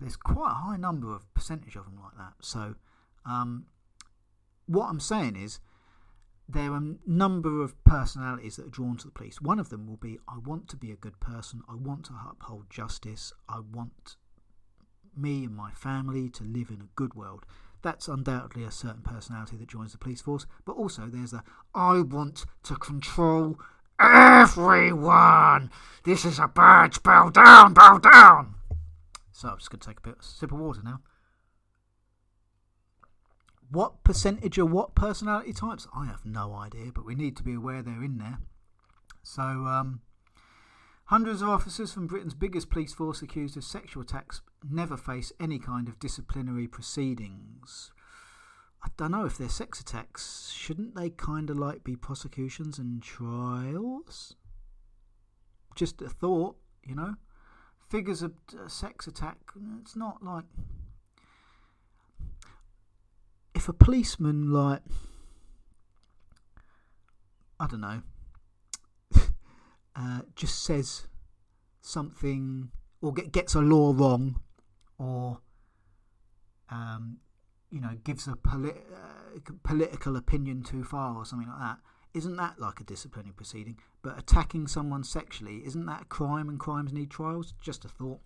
there's quite a high number of percentage of them like that. So, um, what I'm saying is there are a number of personalities that are drawn to the police. One of them will be I want to be a good person, I want to uphold justice, I want me and my family to live in a good world. That's undoubtedly a certain personality that joins the police force, but also there's the I want to control everyone. This is a bad spell. Down, bow down. So I'm just going to take a bit, sip of water now. What percentage of what personality types? I have no idea, but we need to be aware they're in there. So, um, Hundreds of officers from Britain's biggest police force accused of sexual attacks never face any kind of disciplinary proceedings. I don't know if they're sex attacks. Shouldn't they kind of like be prosecutions and trials? Just a thought, you know? Figures of sex attack, it's not like. If a policeman, like. I don't know (laughs) uh, just says something or get, gets a law wrong or um, you know gives a polit- uh, political opinion too far or something like that isn't that like a disciplinary proceeding? But attacking someone sexually isn't that a crime and crimes need trials? Just a thought.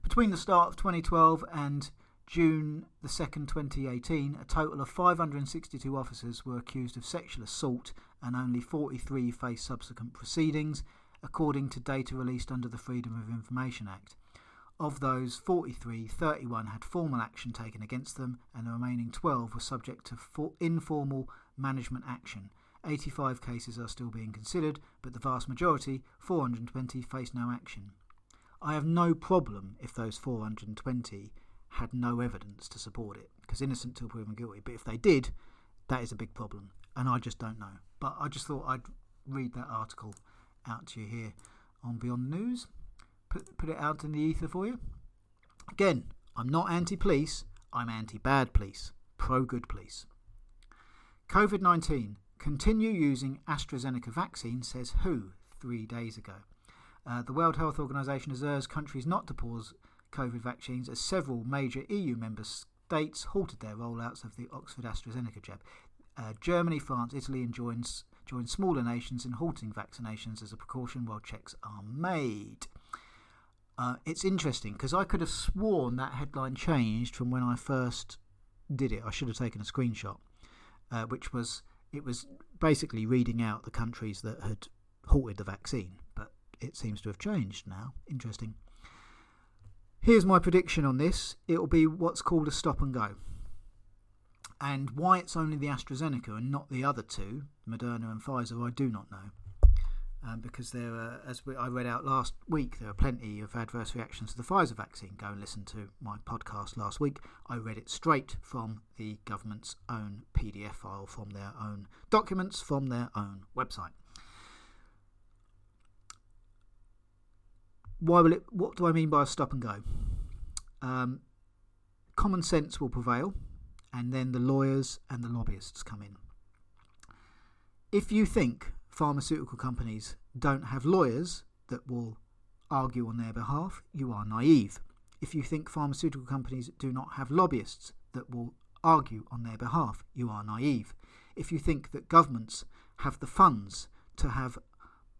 Between the start of 2012 and June the 2nd, 2018, a total of 562 officers were accused of sexual assault and only 43 faced subsequent proceedings, according to data released under the Freedom of Information Act. Of those 43, 31 had formal action taken against them, and the remaining 12 were subject to informal management action. 85 cases are still being considered, but the vast majority, 420, face no action. I have no problem if those 420 had no evidence to support it, because innocent till proven guilty. But if they did, that is a big problem, and I just don't know. But I just thought I'd read that article out to you here on Beyond News put, put it out in the ether for you. Again, I'm not anti police, I'm anti bad police, pro good police. COVID 19. Continue using AstraZeneca vaccine, says WHO three days ago. Uh, the World Health Organization has urged countries not to pause COVID vaccines as several major EU member states halted their rollouts of the Oxford AstraZeneca jab. Uh, Germany, France, Italy, and joins, join smaller nations in halting vaccinations as a precaution while checks are made. Uh, it's interesting because I could have sworn that headline changed from when I first did it. I should have taken a screenshot, uh, which was it was basically reading out the countries that had halted the vaccine, but it seems to have changed now. Interesting. Here's my prediction on this it will be what's called a stop and go. And why it's only the AstraZeneca and not the other two, Moderna and Pfizer, I do not know um, because there are, as we, I read out last week, there are plenty of adverse reactions to the Pfizer vaccine. Go and listen to my podcast last week. I read it straight from the government's own PDF file, from their own documents, from their own website. Why will it? What do I mean by a stop and go? Um, common sense will prevail, and then the lawyers and the lobbyists come in. If you think pharmaceutical companies don't have lawyers that will argue on their behalf, you are naive. If you think pharmaceutical companies do not have lobbyists that will argue on their behalf, you are naive. If you think that governments have the funds to have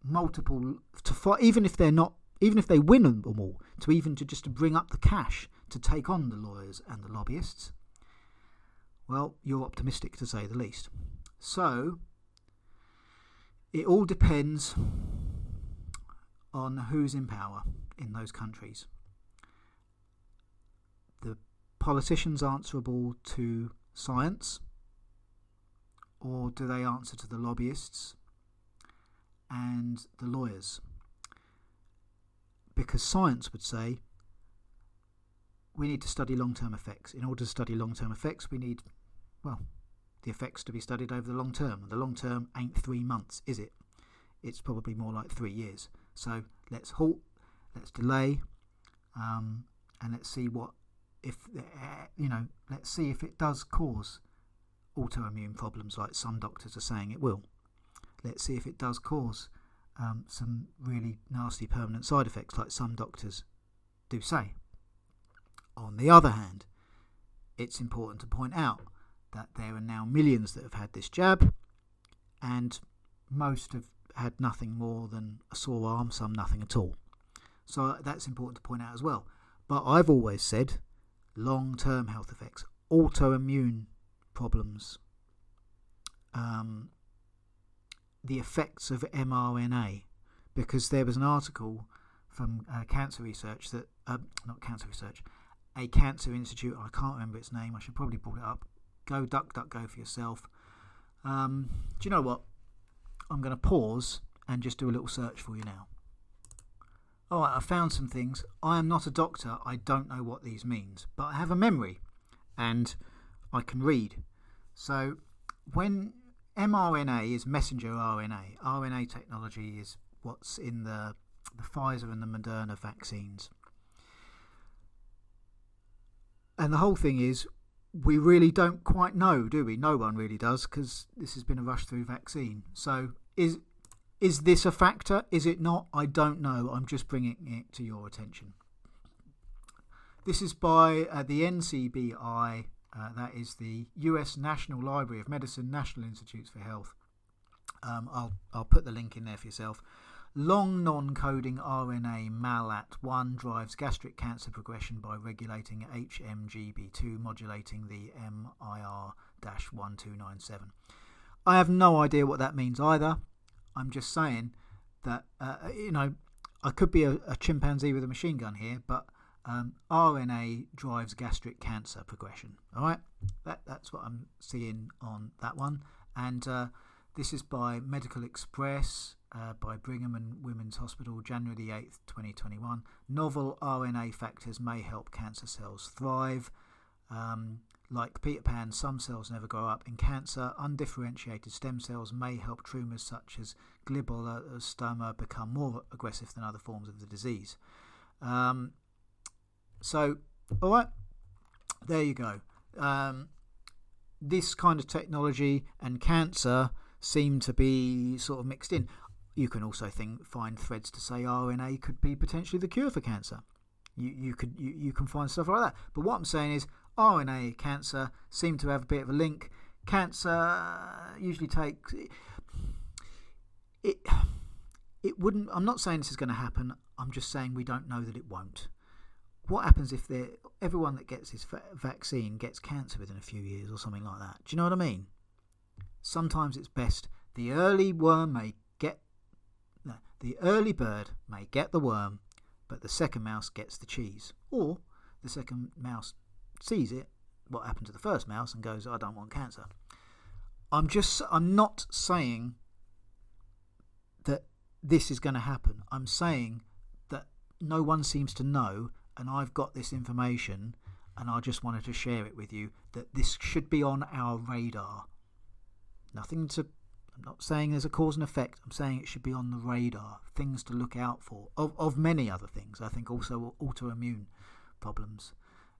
multiple to even if they're not even if they win them all to even to just to bring up the cash to take on the lawyers and the lobbyists well you're optimistic to say the least so it all depends on who's in power in those countries. The politicians answerable to science, or do they answer to the lobbyists and the lawyers? Because science would say we need to study long term effects. In order to study long term effects, we need, well, the effects to be studied over the long term. The long term ain't three months, is it? It's probably more like three years. So let's halt, let's delay, um, and let's see what if uh, you know. Let's see if it does cause autoimmune problems, like some doctors are saying it will. Let's see if it does cause um, some really nasty permanent side effects, like some doctors do say. On the other hand, it's important to point out that there are now millions that have had this jab, and most have had nothing more than a sore arm, some nothing at all. So that's important to point out as well. But I've always said long term health effects, autoimmune problems, um, the effects of mRNA, because there was an article from uh, cancer research that, uh, not cancer research, a cancer institute, I can't remember its name, I should probably pull it up, Go duck, duck, go for yourself. Um, do you know what? I'm going to pause and just do a little search for you now. Alright, I found some things. I am not a doctor, I don't know what these means, but I have a memory and I can read. So, when mRNA is messenger RNA, RNA technology is what's in the, the Pfizer and the Moderna vaccines. And the whole thing is we really don't quite know, do we? No one really does because this has been a rush through vaccine. So, is Is this a factor? Is it not? I don't know. I'm just bringing it to your attention. This is by uh, the NCBI, uh, that is the US National Library of Medicine, National Institutes for Health. Um, I'll, I'll put the link in there for yourself. Long non coding RNA MALAT1 drives gastric cancer progression by regulating HMGB2, modulating the MIR 1297. I have no idea what that means either. I'm just saying that, uh, you know, I could be a, a, chimpanzee with a machine gun here, but um, RNA drives gastric cancer progression. All right, that, that's what I'm seeing on that one. And uh, this is by Medical Express uh, by Brigham and Women's Hospital, January the 8th, 2021. Novel RNA factors may help cancer cells thrive. Um, like Peter Pan, some cells never grow up. In cancer, undifferentiated stem cells may help tumours such as glioblastoma become more aggressive than other forms of the disease. Um, so, all right, there you go. Um, this kind of technology and cancer seem to be sort of mixed in. You can also think find threads to say RNA could be potentially the cure for cancer. You you could you, you can find stuff like that. But what I'm saying is RNA cancer seem to have a bit of a link. Cancer usually takes it. It wouldn't. I'm not saying this is going to happen. I'm just saying we don't know that it won't. What happens if everyone that gets this vaccine gets cancer within a few years or something like that? Do you know what I mean? Sometimes it's best the early worm may the early bird may get the worm, but the second mouse gets the cheese. Or the second mouse sees it, what happened to the first mouse, and goes, I don't want cancer. I'm just, I'm not saying that this is going to happen. I'm saying that no one seems to know, and I've got this information, and I just wanted to share it with you that this should be on our radar. Nothing to I'm not saying there's a cause and effect. I'm saying it should be on the radar, things to look out for. Of, of many other things, I think also autoimmune problems.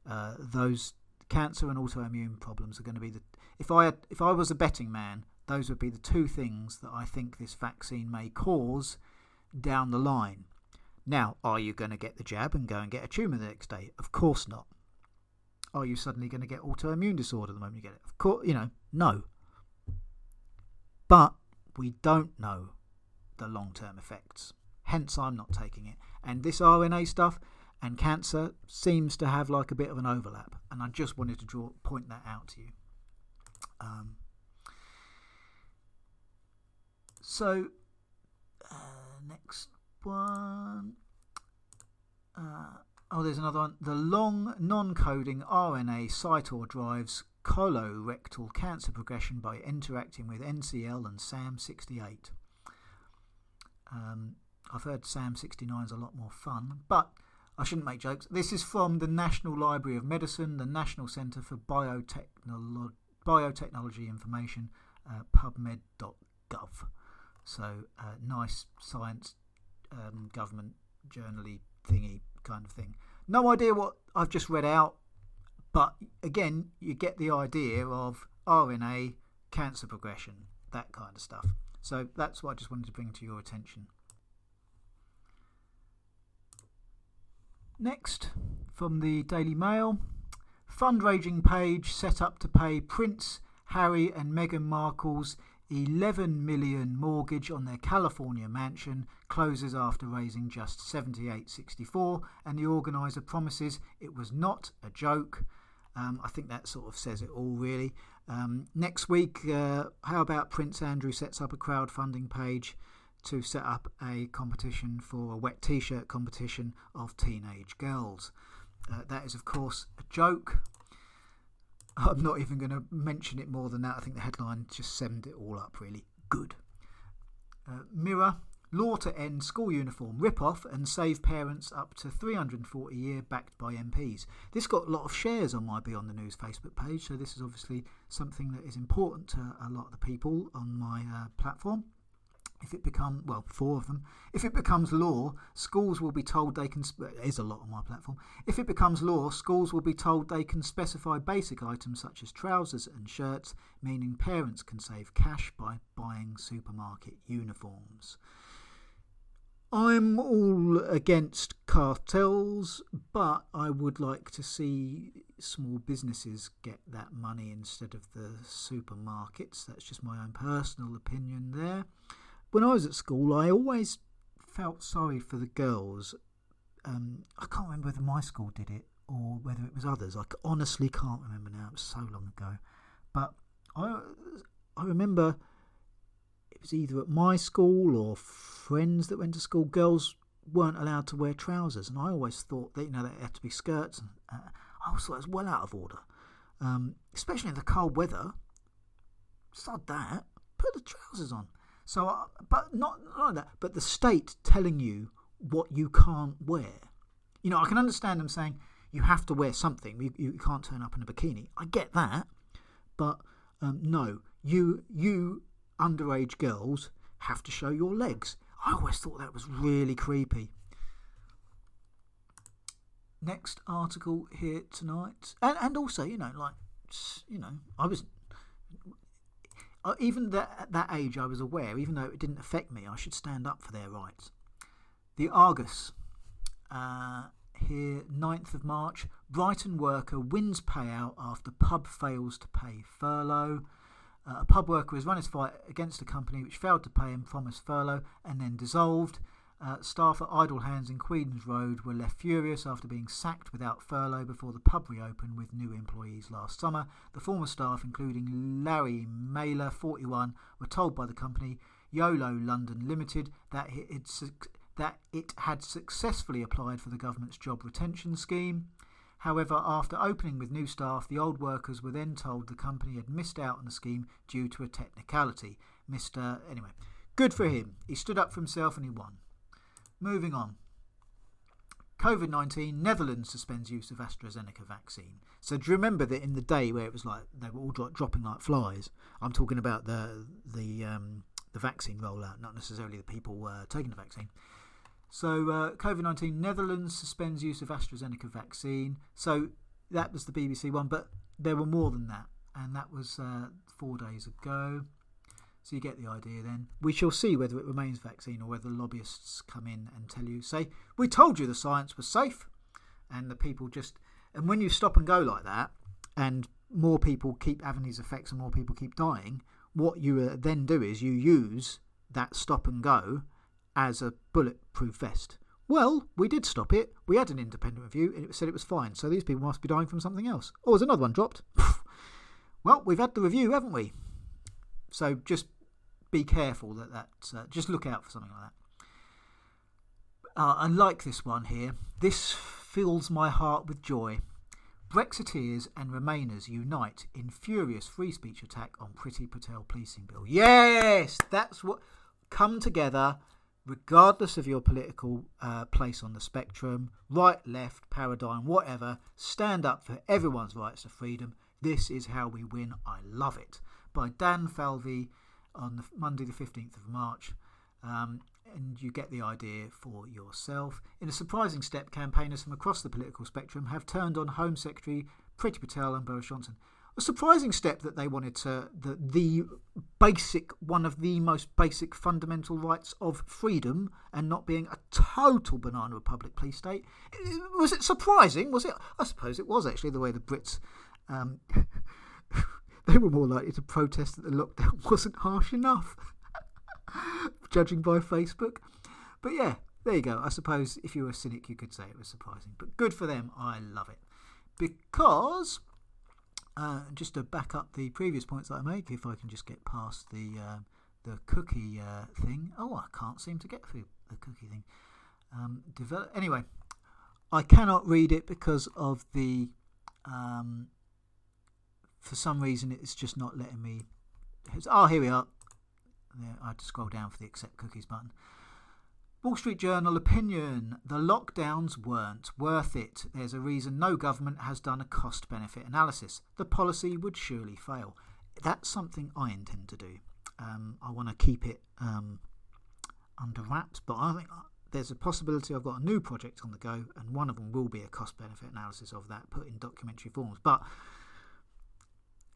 Uh, those cancer and autoimmune problems are going to be the. If I had, if I was a betting man, those would be the two things that I think this vaccine may cause down the line. Now, are you going to get the jab and go and get a tumour the next day? Of course not. Are you suddenly going to get autoimmune disorder the moment you get it? Of course, you know, no. But we don't know the long term effects. Hence, I'm not taking it. And this RNA stuff and cancer seems to have like a bit of an overlap. And I just wanted to draw point that out to you. Um, so, uh, next one. Uh, oh, there's another one. The long non coding RNA CYTOR drives colorectal cancer progression by interacting with NCL and SAM68. Um, I've heard SAM69 is a lot more fun, but I shouldn't make jokes. This is from the National Library of Medicine, the National Centre for Biotechnolo- Biotechnology Information, uh, pubmed.gov. So, uh, nice science um, government journally thingy kind of thing. No idea what I've just read out. But again, you get the idea of RNA, cancer progression, that kind of stuff. So that's what I just wanted to bring to your attention. Next, from the Daily Mail, fundraising page set up to pay Prince Harry and Meghan Markle's 11 million mortgage on their California mansion closes after raising just 78.64 and the organizer promises it was not a joke um, I think that sort of says it all, really. Um, next week, uh, how about Prince Andrew sets up a crowdfunding page to set up a competition for a wet t shirt competition of teenage girls? Uh, that is, of course, a joke. I'm not even going to mention it more than that. I think the headline just summed it all up, really. Good. Uh, Mirror Law to end school uniform rip-off and save parents up to 340 a year backed by MPs. This got a lot of shares on my Beyond the News Facebook page, so this is obviously something that is important to a lot of the people on my uh, platform. If it becomes, well, four of them. If it becomes law, schools will be told they can. Sp- it is a lot on my platform. If it becomes law, schools will be told they can specify basic items such as trousers and shirts, meaning parents can save cash by buying supermarket uniforms. I'm all against cartels, but I would like to see small businesses get that money instead of the supermarkets. That's just my own personal opinion there. When I was at school, I always felt sorry for the girls. Um, I can't remember whether my school did it or whether it was others. I honestly can't remember now. It was so long ago. But I, I remember was either at my school or friends that went to school, girls weren't allowed to wear trousers, and I always thought that you know they had to be skirts, and uh, I always thought it was well out of order, um, especially in the cold weather. Sod that, put the trousers on. So, uh, but not, not that, but the state telling you what you can't wear. You know, I can understand them saying you have to wear something. You, you can't turn up in a bikini. I get that, but um, no, you you underage girls have to show your legs. I always thought that was really creepy. Next article here tonight, and and also you know like you know I was uh, even that at that age I was aware, even though it didn't affect me, I should stand up for their rights. The Argus. Uh, here, 9th of March, Brighton worker wins payout after pub fails to pay furlough. Uh, a pub worker has run his fight against a company which failed to pay him from his furlough and then dissolved. Uh, staff at Idle Hands in Queens Road were left furious after being sacked without furlough before the pub reopened with new employees last summer. The former staff, including Larry Mailer, 41, were told by the company YOLO London Limited that it, that it had successfully applied for the government's job retention scheme. However, after opening with new staff, the old workers were then told the company had missed out on the scheme due to a technicality. Mr. Anyway, good for him. He stood up for himself and he won. Moving on. COVID 19, Netherlands suspends use of AstraZeneca vaccine. So, do you remember that in the day where it was like they were all dro- dropping like flies? I'm talking about the the um, the vaccine rollout, not necessarily the people uh, taking the vaccine. So, uh, COVID 19, Netherlands suspends use of AstraZeneca vaccine. So, that was the BBC one, but there were more than that, and that was uh, four days ago. So, you get the idea then. We shall see whether it remains vaccine or whether lobbyists come in and tell you, say, we told you the science was safe, and the people just. And when you stop and go like that, and more people keep having these effects and more people keep dying, what you uh, then do is you use that stop and go as a bulletproof vest. Well, we did stop it. We had an independent review and it said it was fine. So these people must be dying from something else. Oh, there's another one dropped. (laughs) well, we've had the review, haven't we? So just be careful that that. Uh, just look out for something like that. Uh, I like this one here. This fills my heart with joy. Brexiteers and Remainers unite in furious free speech attack on Priti Patel policing bill. Yes, that's what. Come together regardless of your political uh, place on the spectrum, right, left, paradigm, whatever, stand up for everyone's rights to freedom. This is how we win. I love it. By Dan Falvey on the, Monday, the 15th of March. Um, and you get the idea for yourself. In a surprising step, campaigners from across the political spectrum have turned on Home Secretary Priti Patel and Boris Johnson a surprising step that they wanted to the the basic one of the most basic fundamental rights of freedom and not being a total banana republic police state. Was it surprising? Was it? I suppose it was actually the way the Brits. Um, (laughs) they were more likely to protest that the lockdown (laughs) wasn't harsh enough, (laughs) judging by Facebook. But yeah, there you go. I suppose if you were a cynic, you could say it was surprising. But good for them. I love it because uh, just to back up the previous points that I make, if I can just get past the uh, the cookie uh, thing. Oh, I can't seem to get through the cookie thing. Um, develop anyway. I cannot read it because of the. Um, for some reason, it's just not letting me. Oh, here we are. I had to scroll down for the accept cookies button. Wall Street Journal opinion the lockdowns weren't worth it. There's a reason no government has done a cost benefit analysis. The policy would surely fail. That's something I intend to do. Um, I want to keep it um, under wraps, but I think there's a possibility I've got a new project on the go, and one of them will be a cost benefit analysis of that put in documentary forms. But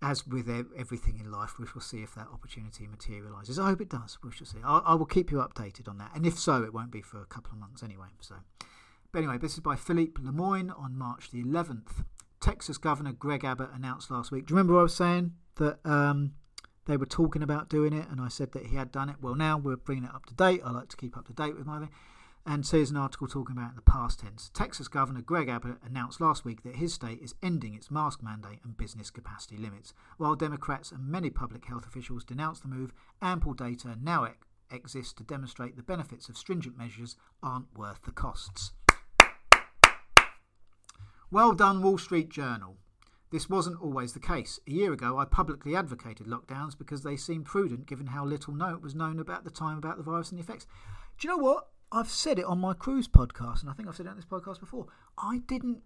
as with everything in life, we shall see if that opportunity materialises. I hope it does. We shall see. I, I, will keep you updated on that, and if so, it won't be for a couple of months anyway. So, but anyway, this is by Philippe Lemoine on March the 11th. Texas Governor Greg Abbott announced last week. Do you remember what I was saying that um, they were talking about doing it, and I said that he had done it? Well, now we're bringing it up to date. I like to keep up to date with my thing. And so here's an article talking about the past tense. Texas Governor Greg Abbott announced last week that his state is ending its mask mandate and business capacity limits. While Democrats and many public health officials denounce the move, ample data now ex- exists to demonstrate the benefits of stringent measures aren't worth the costs. Well done, Wall Street Journal. This wasn't always the case. A year ago, I publicly advocated lockdowns because they seemed prudent given how little note was known about the time about the virus and the effects. Do you know what? I've said it on my cruise podcast, and I think I've said it on this podcast before. I didn't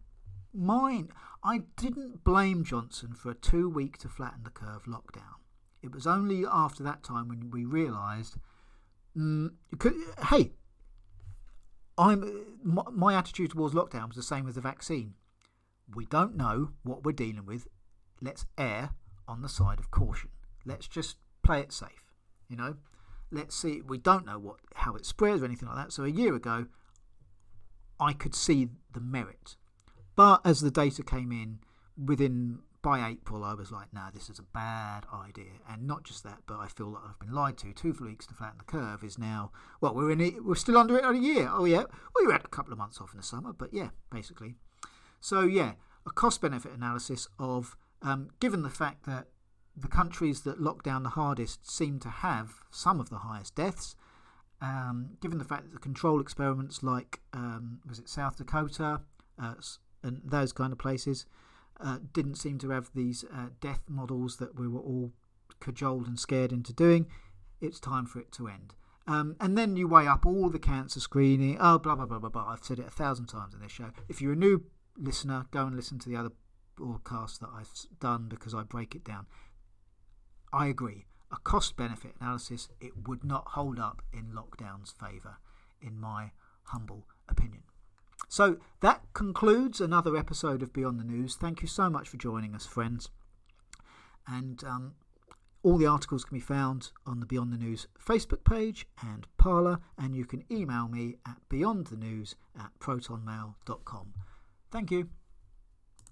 mind. I didn't blame Johnson for a two week to flatten the curve lockdown. It was only after that time when we realised, mm, hey, I'm my, my attitude towards lockdown was the same as the vaccine. We don't know what we're dealing with. Let's err on the side of caution. Let's just play it safe. You know, let's see. We don't know what how it spreads or anything like that. So a year ago, I could see the merit, but as the data came in within by April, I was like, "No, nah, this is a bad idea." And not just that, but I feel like I've been lied to. Two weeks to flatten the curve is now well, we're in it. We're still under it on a year. Oh yeah, well you had a couple of months off in the summer, but yeah, basically. So yeah, a cost benefit analysis of um, given the fact that the countries that locked down the hardest seem to have some of the highest deaths. Um, given the fact that the control experiments, like um, was it South Dakota uh, and those kind of places, uh, didn't seem to have these uh, death models that we were all cajoled and scared into doing, it's time for it to end. Um, and then you weigh up all the cancer screening. Oh, blah blah blah blah blah. I've said it a thousand times in this show. If you're a new listener, go and listen to the other broadcasts that I've done because I break it down. I agree. A cost benefit analysis, it would not hold up in lockdown's favour, in my humble opinion. So that concludes another episode of Beyond the News. Thank you so much for joining us, friends. And um, all the articles can be found on the Beyond the News Facebook page and Parler, and you can email me at beyondthenews at protonmail.com. Thank you.